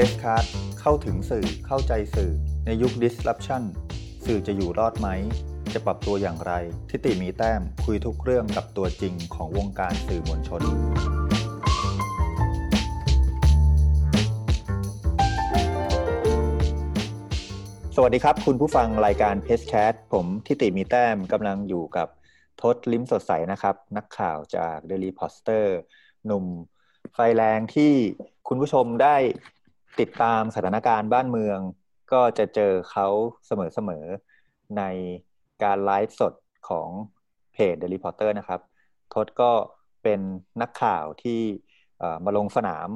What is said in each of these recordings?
Press Card เข้าถึงสื่อเข้าใจสื่อ ในยุค disruption สื่อจะอยู่รอดไหม จะปรับตัวอย่างไร ทิติมีแต้มคุยทุกเรื่องกับตัวจริงของวงการสื่อมวลชน สวัสดีครับ คุณผู้ฟังรายการ p e s c a t ผมทิติมีแต้มกำลังอยู่กับทศลิ้มสดใสนะครับ นักข่าวจาก Daily Poster หนุ่มไฟแรงที่คุณผู้ชมได้ ติดตามสถานการณ์บ้านเมือง ก็จะเจอเขาเสมอๆในการไลฟ์สดของเพจ Daily Poster นะครับ ทศก็เป็นนักข่าวที่มาลงสนาม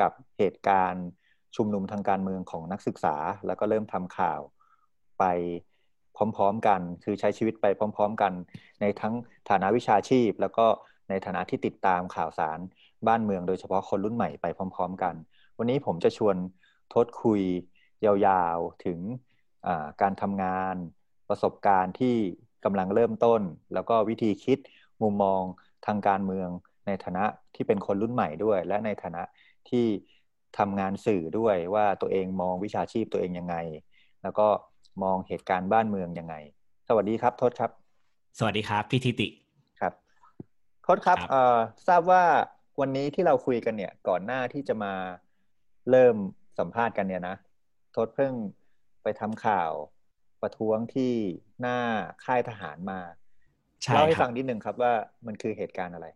กับเหตุการณ์ชุมนุมทางการเมืองของนักศึกษา แล้วก็เริ่มทำข่าวไปพร้อมๆกัน คือใช้ชีวิตไปพร้อม ๆ กัน ในทั้งฐานะวิชาชีพ แล้วก็ในฐานะที่ติดตามข่าวสารบ้านเมือง โดยเฉพาะคนรุ่นใหม่ไปพร้อม ๆ กัน วันนี้ผมจะชวนทดคุยยาวๆถึงการทำงานประสบการณ์ที่กำลังเริ่มต้น แล้วก็วิธีคิดมุมมองทางการเมืองในฐานะที่เป็นคนรุ่นใหม่ด้วย และในฐานะที่ทำงานสื่อด้วยว่าตัวเองมองวิชาชีพตัวเองยังไง แล้วก็มองเหตุการณ์บ้านเมืองยังไง สวัสดีครับทศครับ สวัสดีครับพี่ทิติครับทศครับทราบว่าวันนี้ที่เราคุยกันเนี่ยก่อนหน้าที่จะมา เริ่มสัมภาษณ์กันเนี่ยนะทศเพิ่งไปทำข่าวประท้วงที่หน้าค่ายทหารมาเล่าให้ฟังนิดนึงครับว่ามันคือเหตุการณ์อะไร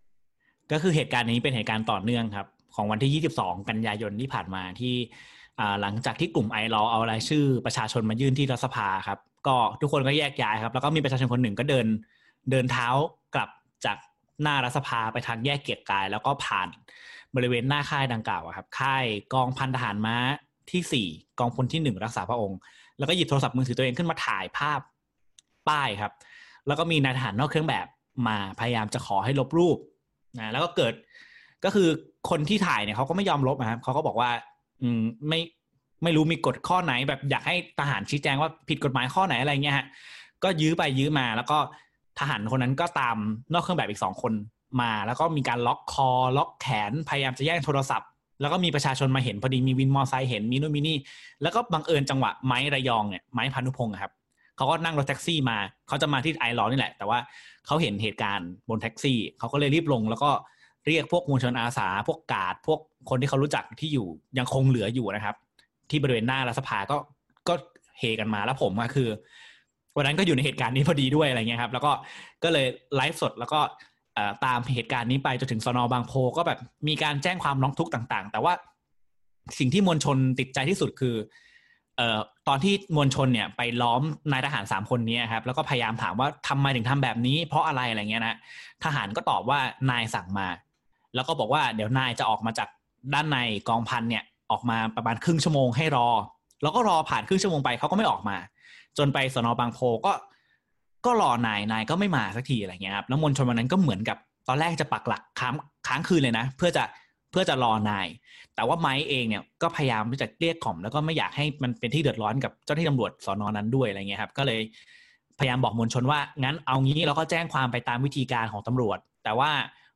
ก็คือเหตุการณ์นี้เป็นเหตุการณ์ต่อเนื่องครับ ของวันที่ 22 กันยายนที่ผ่านมาที่หลังจากที่กลุ่มไอรอเอารายชื่อประชาชนมายื่นที่รัฐสภาครับ ก็ทุกคนก็แยกย้ายครับ แล้วก็มีประชาชนคนหนึ่งก็เดินเดินเท้ากลับจากหน้ารัฐสภาไปทางแยกเกียรติกาย แล้วก็ผ่าน บริเวณหน้าค่ายดังกล่าวครับค่ายกองพันทหารม้าที่สี่กองพลที่หนึ่งรักษาพระองค์ แล้วก็หยิบโทรศัพท์มือถือตัวเองขึ้นมาถ่ายภาพป้ายครับ แล้วก็มีนายทหารนอกเครื่องแบบมาพยายามจะขอให้ลบรูปนะแล้วก็เกิดก็คือคนที่ถ่ายเนี่ยเขาก็ไม่ยอมลบนะครับเขาก็บอกว่า อืมไม่ไม่รู้มีกฎข้อไหนแบบอยากให้ทหารชี้แจงว่าผิดกฎหมายข้อไหนอะไรเงี้ยฮะก็ยื้อไปยื้อมา แล้วก็ทหารคนนั้นก็ตามนอกเครื่องแบบอีกสองคน มาแล้วก็มีการล็อกคอ ล็อกแขนพยายามจะแย่งโทรศัพท์ แล้วก็มีประชาชนมาเห็นพอดีมีวินมอไซค์เห็นมีนู่นมีนี่ แล้วก็บังเอิญจังหวะไม้ระยองเนี่ยไม้พานุพงศ์ครับเขาก็นั่งรถแท็กซี่มาเขาจะมาที่ไอรอนี่แหละ แต่ว่าเขาเห็นเหตุการณ์บนแท็กซี่เขาก็เลยรีบลง แล้วก็เรียกพวกมวลชนอาสา พวกกาดพวกคนที่เขารู้จักที่อยู่ยังคงเหลืออยู่นะครับ ที่บริเวณหน้ารัฐสภาก็ก็เฮกันมาแล้วผมก็คือวันนั้นก็อยู่ในเหตุการณ์นี้พอดีด้วยอะไรเงี้ยครับ แล้วก็ก็เลยไลฟ์สดแล้วก็ ตามเหตุการณ์นี้ไปจนถึงสนอบางโพก็แบบมีการแจ้งความร้องทุกข์ต่าง ๆ แต่ว่าสิ่งที่มวลชนติดใจที่สุดคือเอ่อตอนที่มวลชนเนี่ยไปล้อมนายทหารสามคนนี้ครับแล้วก็พยายามถามว่าทำไมถึงทำแบบนี้ เพราะอะไรอะไรเงี้ยนะทหารก็ตอบว่านายสั่งมา แล้วก็บอกว่าเดี๋ยวนายจะออกมาจากด้านในกองพันเนี่ยออกมาประมาณครึ่งชั่วโมงให้รอ แล้วก็รอผ่านครึ่งชั่วโมงไปเขาก็ไม่ออกมา จนไปสนอบางโพก็ ก็รอนายนายก็ไม่มาสักทีอะไรเงี้ยครับแล้วมวลชนวันนั้นก็เหมือนกับตอนแรกจะปักหลักค้างค้างคืนเลยนะ เพื่อจะเพื่อจะรอนาย แต่ว่าไม้เองเนี่ยก็พยายามที่จะเรียกข่อมแล้วก็ไม่อยากให้มันเป็นที่เดือดร้อนกับเจ้าหน้าที่ตำรวจสอนอนั้นด้วยอะไรเงี้ยครับ ก็เลยพยายามบอกมวลชนว่างั้นเอางี้เราก็แจ้งความไปตามวิธีการของตำรวจ แต่ว่า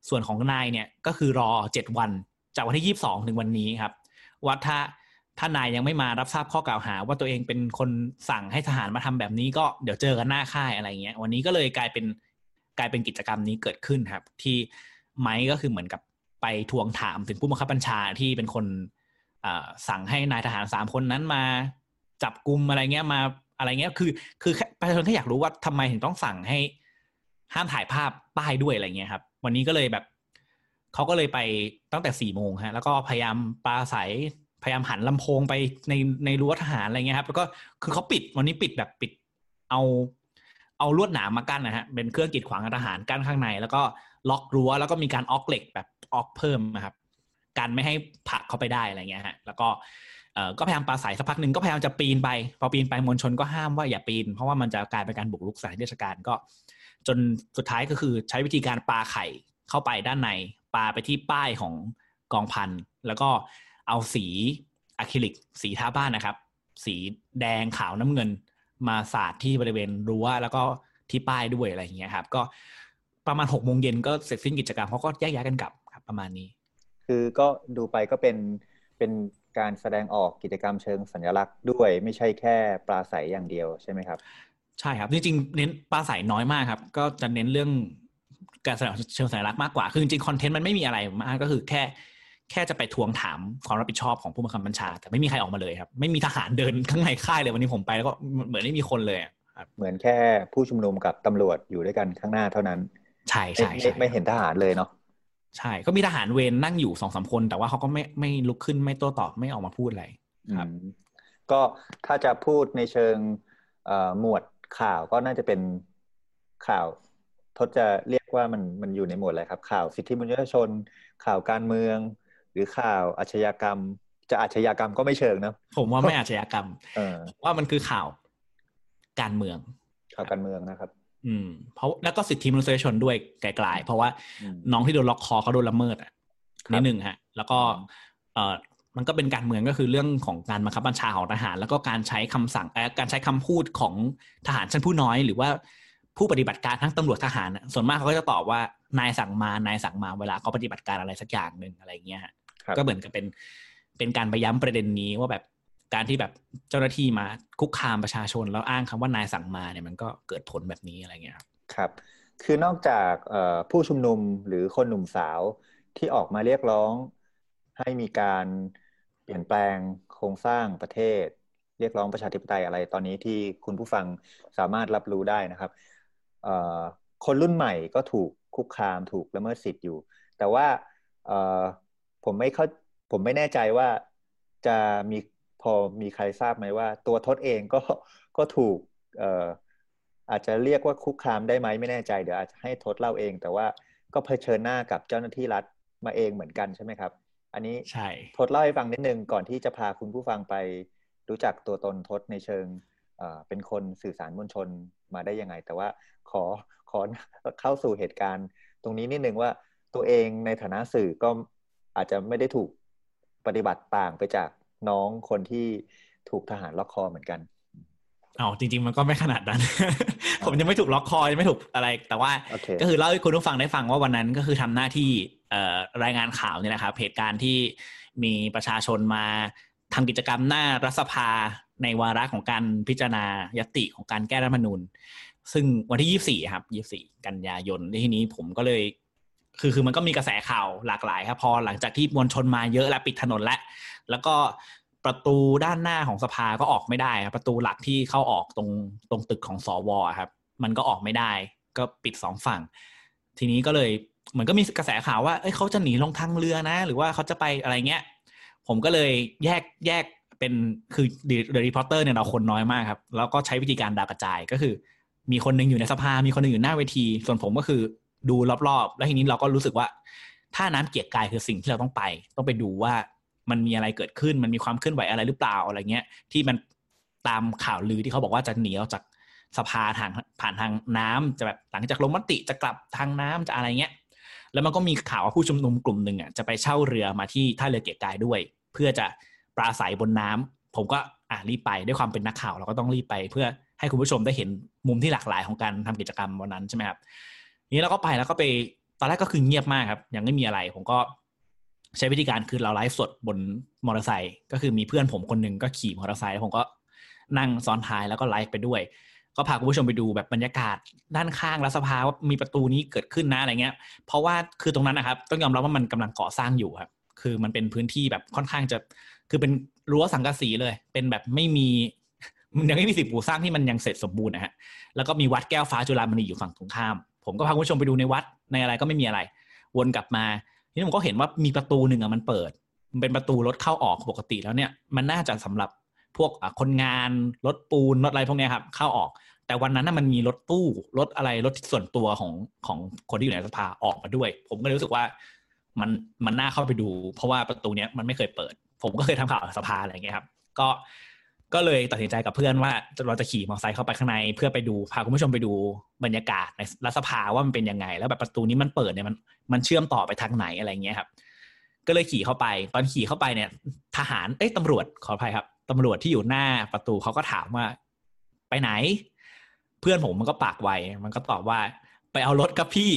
ส่วนของนายเนี่ยก็คือรอเจ็ดวัน จากวันที่ยี่สิบสองถึงวันนี้ครับว่าถ้า ถ้านายยังไม่มารับทราบข้อกล่าวหา ว่าตัวเองเป็นคนสั่งให้ทหารมาทำแบบนี้ก็เดี๋ยวเจอกันหน้าค่ายอะไรเงี้ย วันนี้ก็เลยกลายเป็นกลายเป็นกิจกรรมนี้เกิดขึ้นครับ ที่ไม้ก็คือเหมือนกับไปทวงถามถึงผู้บังคับบัญชาที่เป็นคนสั่งให้นายทหารสามคนนั้นมาจับกลุ่มอะไรเงี้ยมาอะไรเงี้ยคือ คือประชาชนแค่อยากรู้ว่าทำไมถึงต้องสั่งให้ห้ามถ่ายภาพป้ายด้วยอะไรเงี้ยครับ วันนี้ก็เลยแบบเขาก็เลยไปตั้งแต่สี่โมงฮะแล้วก็พยายามปราศัย พยายามหันลำโพงไปในในรั้วทหารอะไรเงี้ยครับ แล้วก็คือเขาปิดวันนี้ปิดแบบปิด เอาเอาลวดหนามมากั้นนะฮะเป็นเครื่องกีดขวางทหารกั้นข้างใน แล้วก็ล็อกรั้วแล้วก็มีการออกเหล็กแบบออกเพิ่มนะครับการไม่ให้ผักเข้าไปได้อะไรเงี้ยฮะแล้วก็เออก็พยายามปราศัยสักพักหนึ่งก็พยายามจะปีนไป พอปีนไปมวลชนก็ห้ามว่าอย่าปีน เพราะว่ามันจะกลายเป็นการบุกรุกสถานราชการก็ จนสุดท้ายก็คือใช้วิธีการปาไข่เข้าไปด้านในปาไปที่ป้ายของกองพันแล้วก็ เอาสีอะคริลิก สีทาบ้านนะครับ สีแดงขาวน้ำเงิน มาสาดที่บริเวณรั้วแล้วก็ที่ป้ายด้วยอะไรอย่างเงี้ยครับ ก็ประมาณหกโมงเย็นก็เสร็จสิ้นกิจกรรมเขาก็แยกย้ายกันกลับครับประมาณนี้ คือก็ดูไปก็เป็นเป็นการแสดงออกกิจกรรมเชิงสัญลักษณ์ด้วยไม่ใช่แค่ปราศัยอย่างเดียวใช่ไหมครับ ใช่ครับจริงๆเน้นปราศัยน้อยมากครับ ก็จะเน้นเรื่องการแสดงเชิงสัญลักษณ์มากกว่า คือจริงๆคอนเทนต์มันไม่มีอะไรมากก็คือแค่ แค่จะไปทวงถามความรับผิดชอบของผู้บังคับบัญชา แต่ไม่มีใครออกมาเลยครับ ไม่มีทหารเดินข้างในค่ายเลยวันนี้ผมไปแล้วก็เหมือนไม่มีคนเลยครับเหมือนแค่ผู้ชุมนุมกับตำรวจอยู่ด้วยกันข้างหน้าเท่านั้น ใช่ใช่ใช่ไม่เห็นทหารเลยเนาะใช่ก็มีทหารเวรนั่งอยู่สองสามคน แต่ว่าเขาก็ไม่ไม่ลุกขึ้นไม่โต้ตอบไม่ออกมาพูดอะไรครับ ก็ถ้าจะพูดในเชิงหมวดข่าวก็น่าจะเป็นข่าวทศจะเรียกว่ามันมันอยู่ในหมวดอะไรครับ ข่าวสิทธิมนุษยชน ข่าวการเมืองห รือข่าวอาชญากรรม จะอาชญากรรมก็ไม่เชิงนะผมว่าไม่อาชญากรรมเออว่ามันคือข่าวการเมือง ข่าวการเมืองนะครับ อืม เพราะแล้วก็สิทธิมนุษยชนด้วยไกลๆเพราะว่าน้องที่โดนล็อกคอเขาโดนละเมิดอะนิดหนึ่งฮะ แล้วก็ เออมันก็เป็นการเมืองก็คือเรื่องของการบังคับบัญชาของทหาร แล้วก็การใช้คำสั่งเออการใช้คำพูดของทหารชั้นผู้น้อย หรือว่าผู้ปฏิบัติการทั้งตำรวจทหารส่วนมากเขาก็จะตอบว่านายสั่งมานายสั่งมาเวลาเขาปฏิบัติการอะไรสักอย่างหนึ่งอะไรเงี้ย ก็เหมือนกับเป็นเป็นการไปย้ำประเด็นนี้ว่าแบบการที่แบบเจ้าหน้าที่มาคุกคามประชาชน แล้วอ้างคำว่านายสั่งมาเนี่ยมันก็เกิดผลแบบนี้อะไรเงี้ยครับครับ คือนอกจากผู้ชุมนุมหรือคนหนุ่มสาวที่ออกมาเรียกร้องให้มีการเปลี่ยนแปลงโครงสร้างประเทศ เรียกร้องประชาธิปไตยอะไรตอนนี้ที่คุณผู้ฟังสามารถรับรู้ได้นะครับคนรุ่นใหม่ก็ถูกคุกคามถูกละเมิดสิทธิ์อยู่ แต่ว่า ผมไม่เข้าผมไม่แน่ใจว่าจะมีพอมีใครทราบไหมว่า ตัวทศเองก็ก็ถูกอาจจะเรียกว่าคุกคามได้ไหมไม่แน่ใจเดี๋ยวอาจจะให้ทศเล่าเอง แต่ว่าก็เผชิญหน้ากับเจ้าหน้าที่รัฐมาเองเหมือนกันใช่ไหมครับ อันนี้ใช่ทดเล่าให้ฟังนิดนึงก่อนที่จะพาคุณผู้ฟังไปรู้จักตัวตนทศในเชิงเป็นคนสื่อสารมวลชนมาได้ยังไง แต่ว่าขอขอเข้าสู่เหตุการณ์ ตรงนี้นิดนึงว่าตัวเองในฐานะสื่อก็ อาจจะไม่ได้ถูกปฏิบัติต่างไปจากน้องคนที่ถูกทหารล็อกคอเหมือนกันอ๋อจริง ๆ มันก็ไม่ขนาดนั้น ผมยังไม่ถูกล็อกคอยังไม่ถูกอะไร แต่ว่า okay. ก็คือเล่าให้คุณผู้ฟังได้ฟังว่าวันนั้นก็คือทำหน้าที่รายงานข่าวเนี่ยนะครับเหตุการณ์ที่มีประชาชนมาทำกิจกรรมหน้ารัฐสภาในวาระของการพิจารณายติของการแก้รัฐมนูญ ซึ่งวันที่ยี่สี่ครับยี่สี่กันยายน ที่นี้ผมก็เลย คือคือมันก็มีกระแสข่าวหลากหลายครับพอหลังจากที่มวลชนมาเยอะและปิดถนนและแล้วก็ประตูด้านหน้าของสภาก็ออกไม่ได้ครับประตูหลักที่เข้าออกตรงตรงตึกของสวครับ มันก็ออกไม่ได้ ก็ปิดสองฝั่ง ทีนี้ก็เลยเหมือนก็มีกระแสข่าวว่าเอ้ยเขาจะหนีลงทางเรือนะ หรือว่าเขาจะไปอะไรเงี้ย ผมก็เลยแยกแยกเป็นคือเดอะรีพอร์เตอร์เนี่ยเราคนน้อยมากครับแล้วก็ใช้วิธีการดาวกระจายก็คือ มีคนนึงอยู่ในสภา มีคนนึงอยู่หน้าเวที ส่วนผมก็คือ ดูรอบๆ แล้วทีนี้เราก็รู้สึกว่า ถ้าน้ำเกียกกายคือสิ่งที่เราต้องไป ต้องไปดูว่ามันมีอะไรเกิดขึ้น มันมีความเคลื่อนไหวอะไรหรือเปล่าอะไรเงี้ย ที่มันตามข่าวลือที่เขาบอกว่าจะหนีออกจากสภาทางผ่านทางน้ำจะแบบหลังจากลงมติจะกลับทางน้ำจะอะไรเงี้ย แล้วมันก็มีข่าวว่าผู้ชุมนุมกลุ่มหนึ่งอะจะไปเช่าเรือมาที่ท่าเรือเกียรกายด้วย เพื่อจะปราศัยบนน้ำผมก็อ่ารีบไปด้วยความเป็นนักข่าวเราก็ต้องรีบไป เพื่อให้คุณผู้ชมได้เห็นมุมที่หลากหลายของการทำกิจกรรมวันนั้นใช่ไหมครับ นี้เราก็ไปแล้วก็ไปตอนแรกก็คือเงียบมากครับ ยังไม่มีอะไร ผมก็ใช้วิธีการคือเราไลฟ์สดบนมอเตอร์ไซค์ก็คือมีเพื่อนผมคนหนึ่งก็ขี่มอเตอร์ไซค์แล้วผมก็นั่งซ้อนท้ายแล้วก็ไลฟ์ไปด้วย ก็พาคุณผู้ชมไปดูแบบบรรยากาศด้านข้างรัฐสภาว่ามีประตูนี้เกิดขึ้นนะอะไรเงี้ย เพราะว่าคือตรงนั้นนะครับ ต้องยอมรับว่ามันกำลังก่อสร้างอยู่ครับคือมันเป็นพื้นที่แบบค่อนข้างจะ คือเป็นรั้วสังกะสีเลย เป็นแบบไม่มีมันยังไม่มีสิ่งปลูกสร้างที่มันยังเสร็จสมบูรณ์นะฮะแล้วก็มีวัดแก้วฟ้าจุฬามณีอยู่ฝั่งตรงข้าม ผมก็พาคุณผู้ชมไปดูในวัดในอะไรก็ไม่มีอะไร วนกลับมาทีนี้ผมก็เห็นว่ามีประตูหนึ่งอะมันเปิด มันเป็นประตูรถเข้าออกปกติแล้วเนี่ยมันน่าจะสำหรับพวกคนงานรถปูนรถอะไรพวกนี้ครับเข้าออก แต่วันนั้นน่ะมันมีรถตู้รถอะไรรถส่วนตัวของของคนที่อยู่ในสภาออกมาด้วย ผมก็รู้สึกว่ามันมันน่าเข้าไปดู เพราะว่าประตูเนี้ยมันไม่เคยเปิด ผมก็เคยทำข่าวสภาอะไรอย่างเงี้ยครับ ก็ ก็เลยตัดสินใจกับเพื่อนว่าเราจะขี่มอเตอร์ไซค์เข้าไปข้างใน เพื่อไปดูพาคุณผู้ชมไปดูบรรยากาศในรัฐสภาว่ามันเป็นยังไง แล้วแบบประตูนี้มันเปิดเนี่ยมันมันเชื่อมต่อไปทางไหนอะไรเงี้ยครับ ก็เลยขี่เข้าไป ตอนขี่เข้าไปเนี่ย ทหารเอ้ยตำรวจขออภัยครับตำรวจที่อยู่หน้าประตูเขาก็ถามว่าไปไหน เพื่อนผมมันก็ปากไวมันก็ตอบว่าไปเอารถกับพี่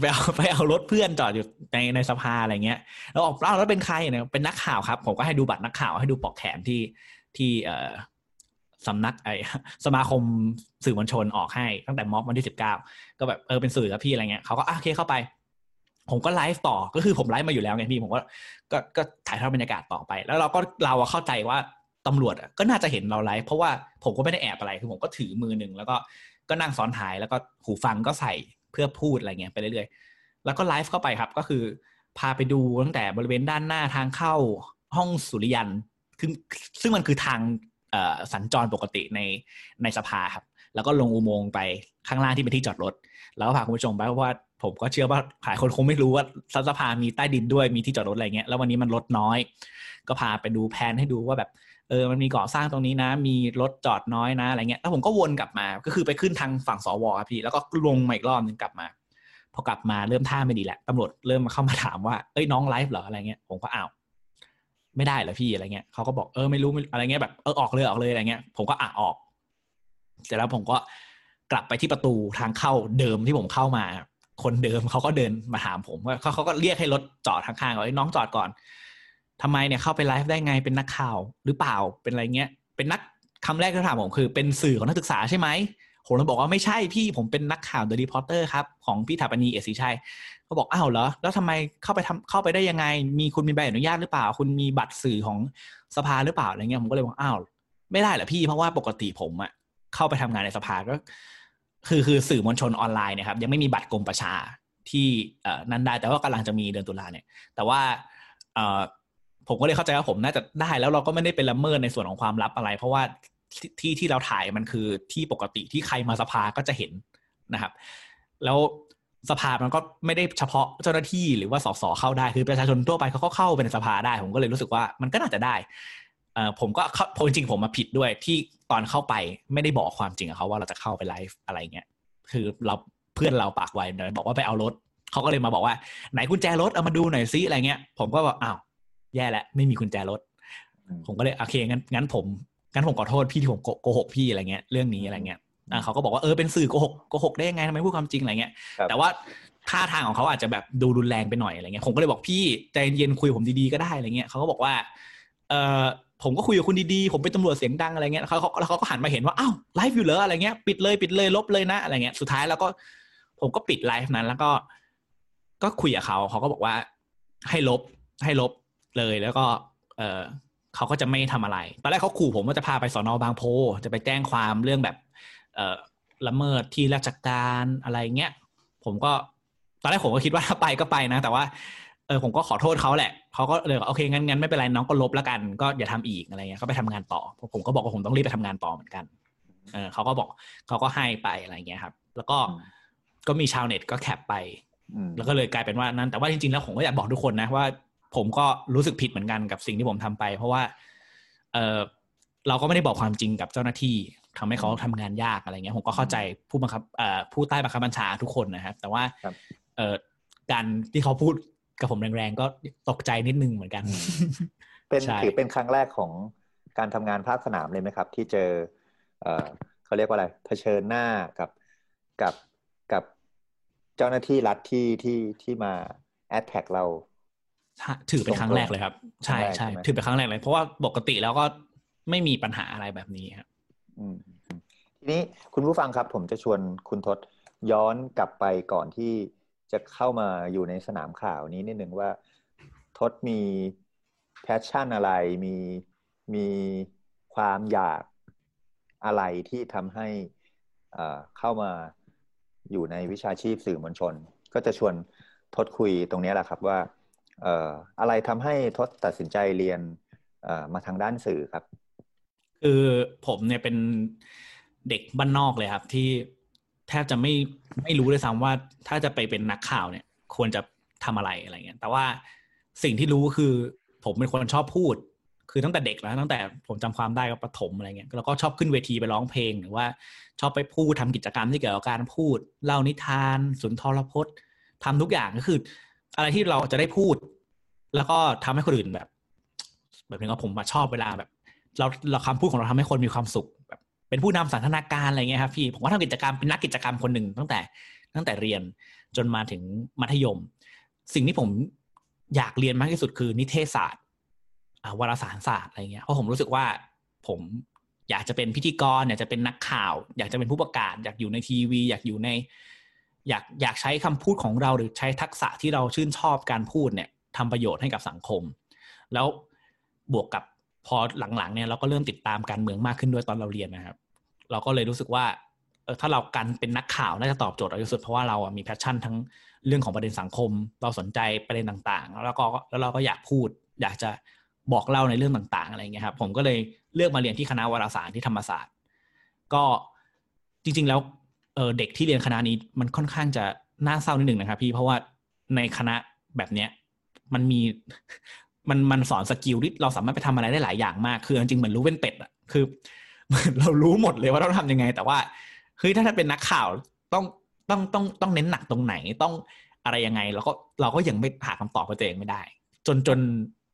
ไปเอาไปเอารถเพื่อนจอดอยู่ในในสภาอะไรเงี้ยแล้วออกเล่าแล้วเป็นใครเนี่ยเป็นนักข่าวครับ ผมก็ให้ดูบัตรนักข่าวให้ดูปอกแขนที่ ที่เสำนักไอสมาคมสื่อมวลชนออกให้ตั้งแต่ม็อบวันที่สิบเก้าก็แบบเออเป็นสื่อครับพี่อะไรเงี้ยเขาก็โอเคเข้าไป ผมก็ไลฟ์ต่อก็คือผมไลฟ์มาอยู่แล้วไงพี่ผมก็ก็ก็ถ่ายทอดบรรยากาศต่อไป แล้วเราก็เราเข้าใจว่าตำรวจก็น่าจะเห็นเราไลฟ์เพราะว่าผมก็ไม่ได้แอบอะไรคือผมก็ถือมือหนึ่งแล้วก็ก็นั่งซ้อนท้ายแล้วก็หูฟังก็ใส่เพื่อพูดอะไรเงี้ยไปเรื่อยๆ แล้วก็ไลฟ์เข้าไปครับก็คือ พาไปดูตั้งแต่บริเวณด้านหน้าทางเข้าห้องสุริยัน คือซึ่งมันคือทางสัญจรปกติในในสภาครับ แล้วก็ลงอุโมงค์ไปข้างล่างที่เป็นที่จอดรถ แล้วก็พาคุณผู้ชมไปเพราะว่าผมก็เชื่อว่าหลายคนคงไม่รู้ว่าสัสภามีใต้ดินด้วยมีที่จอดรถอะไรเงี้ยแล้ววันนี้มันรถน้อย ก็พาไปดูแผนให้ดูว่าแบบเออมันมีก่อสร้างตรงนี้นะ มีรถจอดน้อยนะอะไรเงี้ยแล้วผมก็วนกลับมาก็คือไปขึ้นทางฝั่งสวครับพี่แล้วก็ลงมาอีกรอบนึงกลับมา พอกลับมาเริ่มท่าไม่ดีแหละตำรวจเริ่มมาเข้ามาถามว่าเอ้ยน้องไลฟ์เหรออะไรเงี้ยผมก็อ้าว ไม่ได้เหรอพี่อะไรเงี้ยเขาก็บอกเออไม่รู้อะไรเงี้ยแบบเออออกเลยออกเลยอะไรเงี้ยผมก็อะออกเสร็จแล้วผมก็กลับไปที่ประตูทางเข้าเดิมที่ผมเข้ามา คนเดิมเขาก็เดินมาถามผมว่าเขาเขาก็เรียกให้รถจอดข้างๆว่าน้องจอดก่อนทำไมเนี่ยเข้าไปไลฟ์ได้ไงเป็นนักข่าวหรือเปล่าเป็นอะไรเงี้ย เป็นนักคำแรกที่ถามผมคือ เป็นสื่อของนักศึกษาใช่ไหมผมเลยบอกว่าไม่ใช่พี่ผมเป็นนักข่าว The Reporters ครับของพี่ฐปณีย์ เอียดศรีไชย เขาบอกอ้าวเหรอแล้วทำไมเข้าไปทำเข้าไปได้ยังไง มีคุณมีใบอนุญาตหรือเปล่า คุณมีบัตรสื่อของสภาหรือเปล่าอะไรเงี้ยผมก็เลยบอกอ้าวไม่ได้เหรอพี่เพราะว่าปกติผมอะเข้าไปทำงานในสภาก็ คือคือสื่อมวลชนออนไลน์นะครับ ยังไม่มีบัตรกรมประชาที่นั้นได้แต่ว่ากำลังจะมีเดือนตุลาเนี่ย แต่ว่าผมก็เลยเข้าใจว่าผมน่าจะได้แล้วเราก็ไม่ได้เป็นละเมิดในส่วนของความลับอะไร เพราะว่าที่ที่เราถ่ายมันคือที่ปกติที่ใครมาสภาก็จะเห็นนะครับ แล้ว สภามันก็ไม่ได้เฉพาะเจ้าหน้าที่หรือว่าสสเข้าได้คือประชาชนทั่วไปเขาก็เข้าไปในสภาได้ ผมก็เลยรู้สึกว่ามันก็น่าจะได้ผมก็ผมจริงผมมาผิดด้วยที่ตอนเข้าไปไม่ได้บอกความจริงกับเขาว่าเราจะเข้าไปไลฟ์อะไรเงี้ยคือเราเพื่อนเราปากไวเนยบอกว่าไปเอารถเขาก็เลยมาบอกว่าไหนกุญแจรถเอามาดูหน่อยซิอะไรเงี้ย ผมก็บอกอ้าวแย่แล้วไม่มีกุญแจรถ ผมก็เลยโอเคงั้นงั้นผมงั้นผมขอโทษพี่ที่ผมโกหกพี่อะไรเงี้ยเรื่องนี้อะไรเงี้ย เขาก็บอกว่าเออเป็นสื่อโกหกโกหกได้ยังไงทำไมพูดความจริงอะไรเงี้ยแต่ว่าท่าทางของเขาอาจจะแบบดูรุนแรงไปหน่อยอะไรเงี้ยผมก็เลยบอกพี่ใจเย็นคุยผมดีๆก็ได้อะไรเงี้ยเขาก็บอกว่าเออผมก็คุยกับคุณดีๆ ผมเป็นตำรวจเสียงดังอะไรเงี้ยเขาเขาแล้วเขาก็หันมาเห็นว่าอ้าวไลฟ์อยู่เหรออะไรเงี้ยปิดเลยปิดเลยลบเลยนะอะไรเงี้ยสุดท้ายแล้วก็ผมก็ปิดไลฟ์นั้น แล้วก็ ก็คุยกับเขาเขาก็บอกว่า ให้ลบให้ลบเลยแล้วก็ เออเขาก็จะไม่ทำอะไร ตอนแรกเขาขู่ผมว่าจะพาไปสอนอบางโพ จะไปแจ้งความเรื่องแบบเออ ละเมิดที่ราชการอะไรเงี้ยผมก็ตอนแรกผมก็คิดว่าถ้าไปก็ไปนะ แต่ว่าเออผมก็ขอโทษเขาแหละเขาก็เลยโอเคงั้นงั้นไม่เป็นไรน้องก็ลบแล้วกัน ก็อย่าทำอีกอะไรเงี้ยก็ไปทำงานต่อ ผมก็บอกว่าผมต้องรีบไปทำงานต่อเหมือนกันเออเขาก็บอกเขาก็ให้ไปอะไรเงี้ยครับ แล้วก็ก็มีชาวเน็ตก็แคปไปแล้วก็เลยกลายเป็นว่านั้น แต่ว่าจริงๆแล้วผมก็อยากบอกทุกคนนะว่า ผมก็รู้สึกผิดเหมือนกันกับสิ่งที่ผมทำไป เพราะว่า เออเราก็ไม่ได้บอกความจริงกับเจ้าหน้าที่ ทำให้เขาทำงานยากอะไรเงี้ยผมก็เข้าใจผู้บังคับเอ่อผู้ใต้บังคับบัญชาทุกคนนะครับ แต่ว่าเออการที่เขาพูดกับผมแรงๆก็ตกใจนิดนึงเหมือนกัน เป็นถือเป็นครั้งแรกของการทำงานภาคสนามเลยไหมครับ ที่เจอเออเขาเรียกว่าอะไรเผชิญหน้ากับกับกับเจ้าหน้าที่รัฐที่ที่ที่มาแอดแท็กเราถือเป็นครั้งแรกเลยครับ ใช่ใช่ถือเป็นครั้งแรกเลย เพราะว่าปกติแล้วก็ไม่มีปัญหาอะไรแบบนี้ครับ ทีนี้คุณผู้ฟังครับ ผมจะชวนคุณทศย้อนกลับไปก่อนที่จะเข้ามาอยู่ในสนามข่าวนี้นิดหนึ่งว่าทศมีแพชชั่นอะไรมีมีความอยากอะไรที่ทำให้เข้ามาอยู่ในวิชาชีพสื่อมวลชน ก็จะชวนทศคุยตรงนี้แหละครับว่าอะไรทำให้ทศตัดสินใจเรียนอ่อมาทางด้านสื่อครับ คือผมเนี่ยเป็นเด็กบ้านนอกเลยครับ ที่แทบจะไม่ไม่รู้เลยซ้ำว่าถ้าจะไปเป็นนักข่าวเนี่ย ควรจะทำอะไรอะไรเงี้ยแต่ว่าสิ่งที่รู้คือ ผมเป็นคนชอบพูด คือตั้งแต่เด็กแล้วตั้งแต่ผมจำความได้ก็ประถมอะไรเงี้ยแล้วก็ชอบขึ้นเวทีไปร้องเพลงหรือว่าชอบไปพูดทำกิจกรรมที่เกี่ยวกับการพูดเล่านิทาน สุนทรพจน์ทำทุกอย่างก็คือ อะไรที่เราจะได้พูด แล้วก็ทำให้คนอื่นแบบ แบบนี้ก็ผมมาชอบเวลาแบบ เราเราคำพูดของเราทำให้คนมีความสุขแบบเป็นผู้นำสันทนาการอะไรเงี้ยครับพี่ผมก็ทำกิจกรรมเป็นนักกิจกรรมคนหนึ่งตั้งแต่ตั้งแต่เรียนจนมาถึงมัธยม สิ่งที่ผมอยากเรียนมากที่สุดคือนิเทศศาสตร์วารสารศาสตร์อะไรเงี้ยเพราะผมรู้สึกว่าผมอยากจะเป็นพิธีกรอยากจะเป็นนักข่าว อยากจะเป็นผู้ประกาศ อยากอยู่ในทีวี อยากอยู่ใน อยากอยากใช้คำพูดของเราหรือใช้ทักษะที่เราชื่นชอบการพูดเนี่ยทำประโยชน์ให้กับสังคม แล้วบวกกับ พอหลังๆเนี่ยเราก็เริ่มติดตามการเมืองมากขึ้นด้วยตอนเราเรียนนะครับ เราก็เลยรู้สึกว่าเออถ้าเรากันเป็นนักข่าวน่าจะตอบโจทย์เราที่สุดเพราะว่าเราอะมี passion ทั้งเรื่องของประเด็นสังคม เราสนใจประเด็นต่างๆ แล้วก็แล้วเราก็อยากพูด อยากจะบอกเล่าในเรื่องต่างๆอะไรเงี้ยครับผมก็เลยเลือกมาเรียนที่คณะวารสารที่ธรรมศาสตร์ ก็จริง ๆ แล้วเเด็กที่เรียนคณะนี้มันค่อนข้างจะน่าเศร้านิดหนึ่งนะครับ พี่เพราะว่าในคณะแบบเนี้ยมันมี มันมันสอนสกิลที่เราสามารถไปทำอะไรได้หลายอย่างมาก คือจริงๆเหมือนรู้เป็นเป็ดอะคือเรารู้หมดเลยว่าต้องทำยังไง แต่ว่าเฮ้ยถ้าถ้าเป็นนักข่าวต้องต้องต้องต้องเน้นหนักตรงไหนต้องอะไรยังไงแล้วก็เราก็ยังไม่หาคำตอบกับตัวเองไม่ได้ จนจน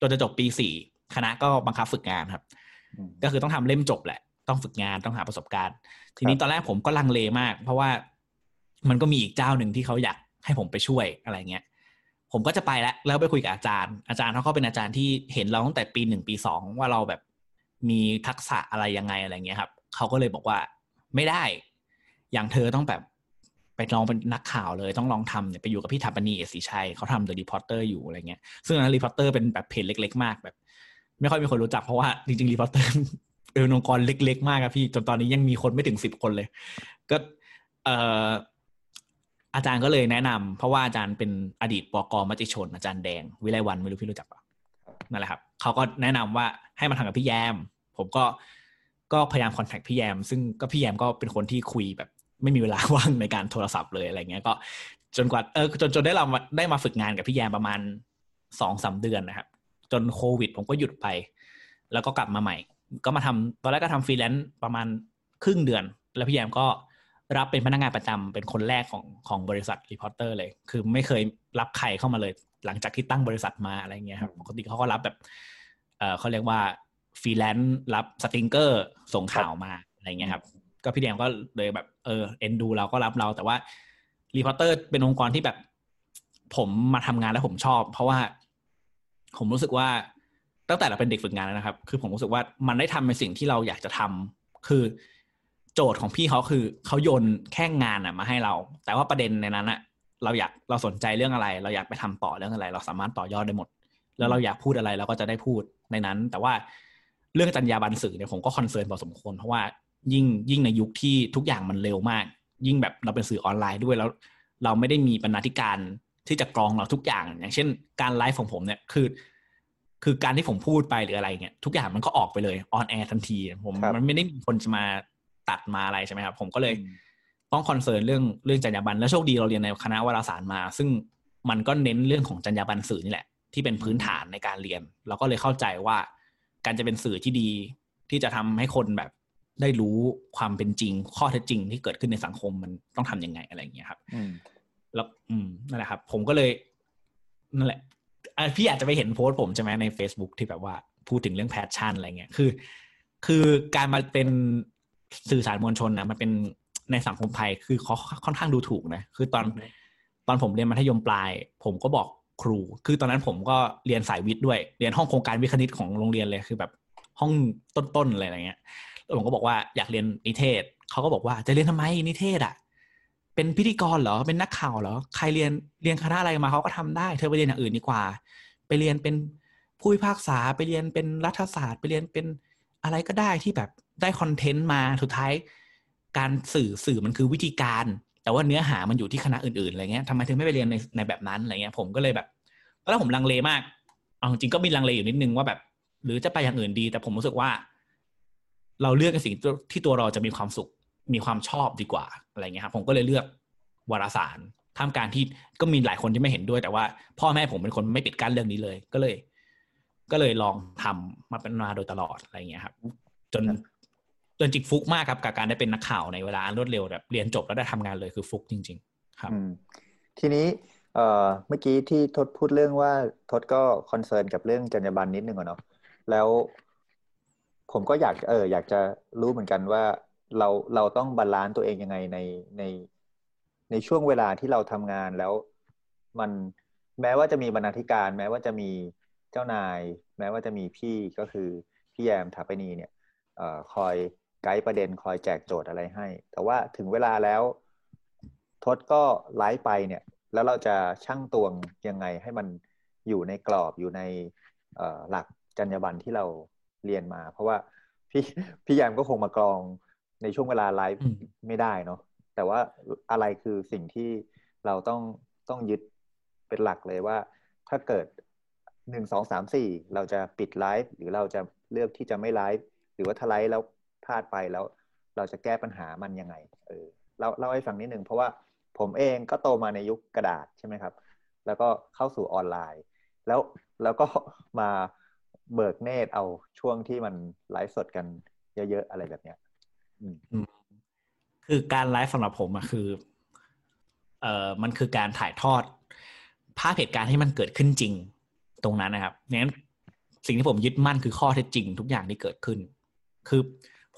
จนจะจบปีสี่คณะก็บังคับฝึกงานครับ ก็คือต้องทำเล่มจบแหละ ต้องฝึกงานต้องหาประสบการณ์ ทีนี้ตอนแรกผมก็ลังเลมาก เพราะว่ามันก็มีอีกเจ้าหนึ่งที่เขาอยากให้ผมไปช่วยอะไรเงี้ย ผมก็จะไปแล้วแล้วไปคุยกับอาจารย์ อาจารย์เขาก็เป็นอาจารย์ที่เห็นเราตั้งแต่ปีหนึ่งปีสองว่าเราแบบมีทักษะอะไรยังไงอะไรเงี้ยครับเขาก็เลยบอกว่าไม่ได้ อย่างเธอต้องแบบไปลองเป็นนักข่าวเลยต้องลองทำเนี่ยไปอยู่กับพี่ฐปณีย์ เอียดศรีไชยเขาทำ The Reporters อยู่อะไรเงี้ยซึ่งตอนนั้น Reporters เป็นแบบเพจเล็ก ๆ มากแบบ ไม่ค่อยมีคนรู้จักเพราะว่าจริงๆ Reporters เป็นองค์กรเล็ก ๆ มากครับพี่จนตอนนี้ยังมีคนไม่ถึงสิบคนเลย ก็เอ่อ อาจารย์ก็เลยแนะนำเพราะว่าอาจารย์เป็นอดีตบก.มติชน อาจารย์แดง วิไลวันไม่รู้พี่รู้จักปะนั่นแหละครับเขาก็แนะนำว่าให้มาทำกับพี่แยม ผมก็ก็พยายาม contact พี่แยม ซึ่งก็พี่แยมก็เป็นคนที่คุยแบบไม่มีเวลาว่างในการโทรศัพท์เลยอะไรเงี้ยก็จนกว่าเออจนจนได้เราได้มาฝึกงานกับพี่แยมประมาณสองสามเดือนนะครับ จนโควิด ผมก็หยุดไป แล้วก็กลับมาใหม่ ก็มาทำตอนแรกก็ทำฟรีแลนซ์ประมาณครึ่งเดือน แล้วพี่แยมก็ รับเป็นพนักงานประจำเป็นคนแรกของของบริษัท Reporters เลย คือไม่เคยรับใครเข้ามาเลย หลังจากที่ตั้งบริษัทมาอะไรเงี้ยครับปกติเขาก็รับแบบเออเขาเรียกว่าฟรีแลนซ์รับ stringer ส่งข่าวมาอะไรเงี้ยครับ ก็พี่แดมก็เลยแบบเออเอ็นดูเราก็รับเรา แต่ว่ารีพอร์เตอร์เป็นองค์กรที่แบบ ผมมาทำงานแล้วผมชอบ เพราะว่า ผมรู้สึกว่าตั้งแต่เราเป็นเด็กฝึกงานนะครับ คือผมรู้สึกว่ามันได้ทำในสิ่งที่เราอยากจะทำคือ โจทย์ของพี่เขาคือเขาโยนแค่งานอะมาให้เรา แต่ว่าประเด็นในนั้นอะเราอยากเราสนใจเรื่องอะไร เราอยากไปทำต่อเรื่องอะไร เราสามารถต่อยอดได้หมด แล้วเราอยากพูดอะไรเราก็จะได้พูดในนั้น แต่ว่าเรื่องจรรยาบรรณสื่อเนี่ยผมก็ concern พอสมควรเพราะว่ายิ่งยิ่งในยุคที่ทุกอย่างมันเร็วมาก ยิ่งแบบเราเป็นสื่อออนไลน์ด้วยแล้ว เราไม่ได้มีบรรณาธิการที่จะกรองเราทุกอย่าง อย่างเช่น การไลฟ์ของผมเนี่ยคือ คือการที่ผมพูดไปหรืออะไรเงี้ยทุกอย่างมันก็ออกไปเลย on air ทันทีผมมันไม่ได้มีคนจะมา ตัดมาอะไรใช่ไหมครับ ผมก็เลยต้อง concern เรื่องเรื่องจรรยาบรรณและโชคดีเราเรียนในคณะวารสารมา ซึ่งมันก็เน้นเรื่องของจรรยาบรรณสื่อนี่แหละ ที่เป็นพื้นฐานในการเรียน เราก็เลยเข้าใจว่าการจะเป็นสื่อที่ดีที่จะทำให้คนแบบได้รู้ความเป็นจริง ข้อเท็จจริงที่เกิดขึ้นในสังคมมันต้องทำยังไงอะไรอย่างเงี้ยครับแล้วอืมนั่นแหละครับ ผมก็เลยนั่นแหละพี่อาจจะไปเห็นโพสต์ผมใช่ไหมใน Facebook ที่แบบว่าพูดถึงเรื่อง passion อะไรเงี้ยคือ คือการมาเป็น สื่อสารมวลชนนะมันเป็นในสังคมไทยคือเขาค่อนข้างดูถูกนะคือตอนตอนผมเรียนมัธยมปลาย ผมก็บอกครู คือตอนนั้นผมก็เรียนสายวิทย์ด้วย เรียนห้องโครงการวิทย์คณิตของโรงเรียนเลยคือแบบห้องต้นๆอะไรอย่างเงี้ยแล้วผมก็บอกว่าอยากเรียนนิเทศเขาก็บอกว่าจะเรียนทำไมนิเทศอะเป็นพิธีกรเหรอเป็นนักข่าวเหรอใครเรียนเรียนคณะอะไรมาเขาก็ทำได้ เธอไปเรียนอย่างอื่นดีกว่า ไปเรียนเป็นผู้พิพากษาไปเรียนเป็นรัฐศาสตร์ ไปเรียนเป็นอะไรก็ได้ที่แบบ ได้คอนเทนต์มาสุดท้าย การสื่อสื่อมันคือวิธีการ แต่ว่าเนื้อหามันอยู่ที่คณะอื่นๆอะไรเงี้ยทำไมถึงไม่ไปเรียนในในแบบนั้นอะไรเงี้ย ผมก็เลยแบบตอนแรกผมลังเลมากเอาจริงก็มีลังเลอยู่นิดนึงว่าแบบ หรือจะไปอย่างอื่นดี แต่ผมรู้สึกว่า เราเลือกในสิ่งที่ตัวเราจะมีความสุขมีความชอบดีกว่าอะไรเงี้ยครับผมก็เลยเลือกวารสารท่ามกลารที่ก็มีหลายคนที่ไม่เห็นด้วย แต่ว่าพ่อแม่ผมเป็นคนไม่ปิดกั้นเรื่องนี้เลยก็เลย ก็เลยลองทำมาเป็นมาโดยตลอดอะไรเงี้ยครับ จน จนจิกฟลุกมากครับกับการได้เป็นนักข่าวในเวลารวดเร็วแบบเรียนจบแล้วได้ทำงานเลยคือฟลุกจริง ๆ ครัทีนี้เอ่อเมื่อกี้ที่ทศพูดเรื่องว่าทศก็ concern กับเรื่องจรรยาบรรณนิดนึงอะเนาะแล้วผมก็อยากเอออยากจะรู้เหมือนกันว่าเราเราต้อง balance ตัวเองยังไงในในในช่วงเวลาที่เราทำงานแล้วมันแม้ว่าจะมีบรรณาธิการ แม้ว่าจะมีเจ้านาย แม้ว่าจะมีพี่ก็คือพี่แยมถาปนีเนี่ยอคอย ไกด์ประเด็นคอยแจกโจทย์อะไรให้ แต่ว่าถึงเวลาแล้วทศก็ไลฟ์ไปเนี่ย แล้วเราจะชั่งตวงยังไงให้มันอยู่ในกรอบอยู่ในหลักจรรยาบรรณที่เราเรียนมา เพราะว่าพี่พี่แยมก็คงมากรองในช่วงเวลาไลฟ์ไม่ได้เนาะแต่ว่าอะไรคือสิ่งที่เราต้องต้องยึดเป็นหลักเลยว่า ถ้าเกิดหนึ่งสองสามสี่เราจะปิดไลฟ์หรือเราจะเลือกที่จะไม่ไลฟ์หรือว่าถ้าไลฟ์แล้ว พลาดไปแล้ว เราจะแก้ปัญหามันยังไง เออเราเล่าให้ฟังนิดนึงเพราะว่าผมเองก็โตมาในยุคกระดาษใช่ไหมครับ แล้วก็เข้าสู่ออนไลน์ แล้วแล้วก็มาเบิกเนตรเอาช่วงที่มันไลฟ์สดกันเยอะๆอะไรแบบเนี้ยคือการไลฟ์สำหรับผมอะคือ เอ่อมันคือการถ่ายทอด ภาพเหตุการณ์ให้มันเกิดขึ้นจริง ตรงนั้นนะครับงั้นสิ่งที่ผมยึดมั่นคือข้อเท็จจริงทุกอย่างที่เกิดขึ้น คือ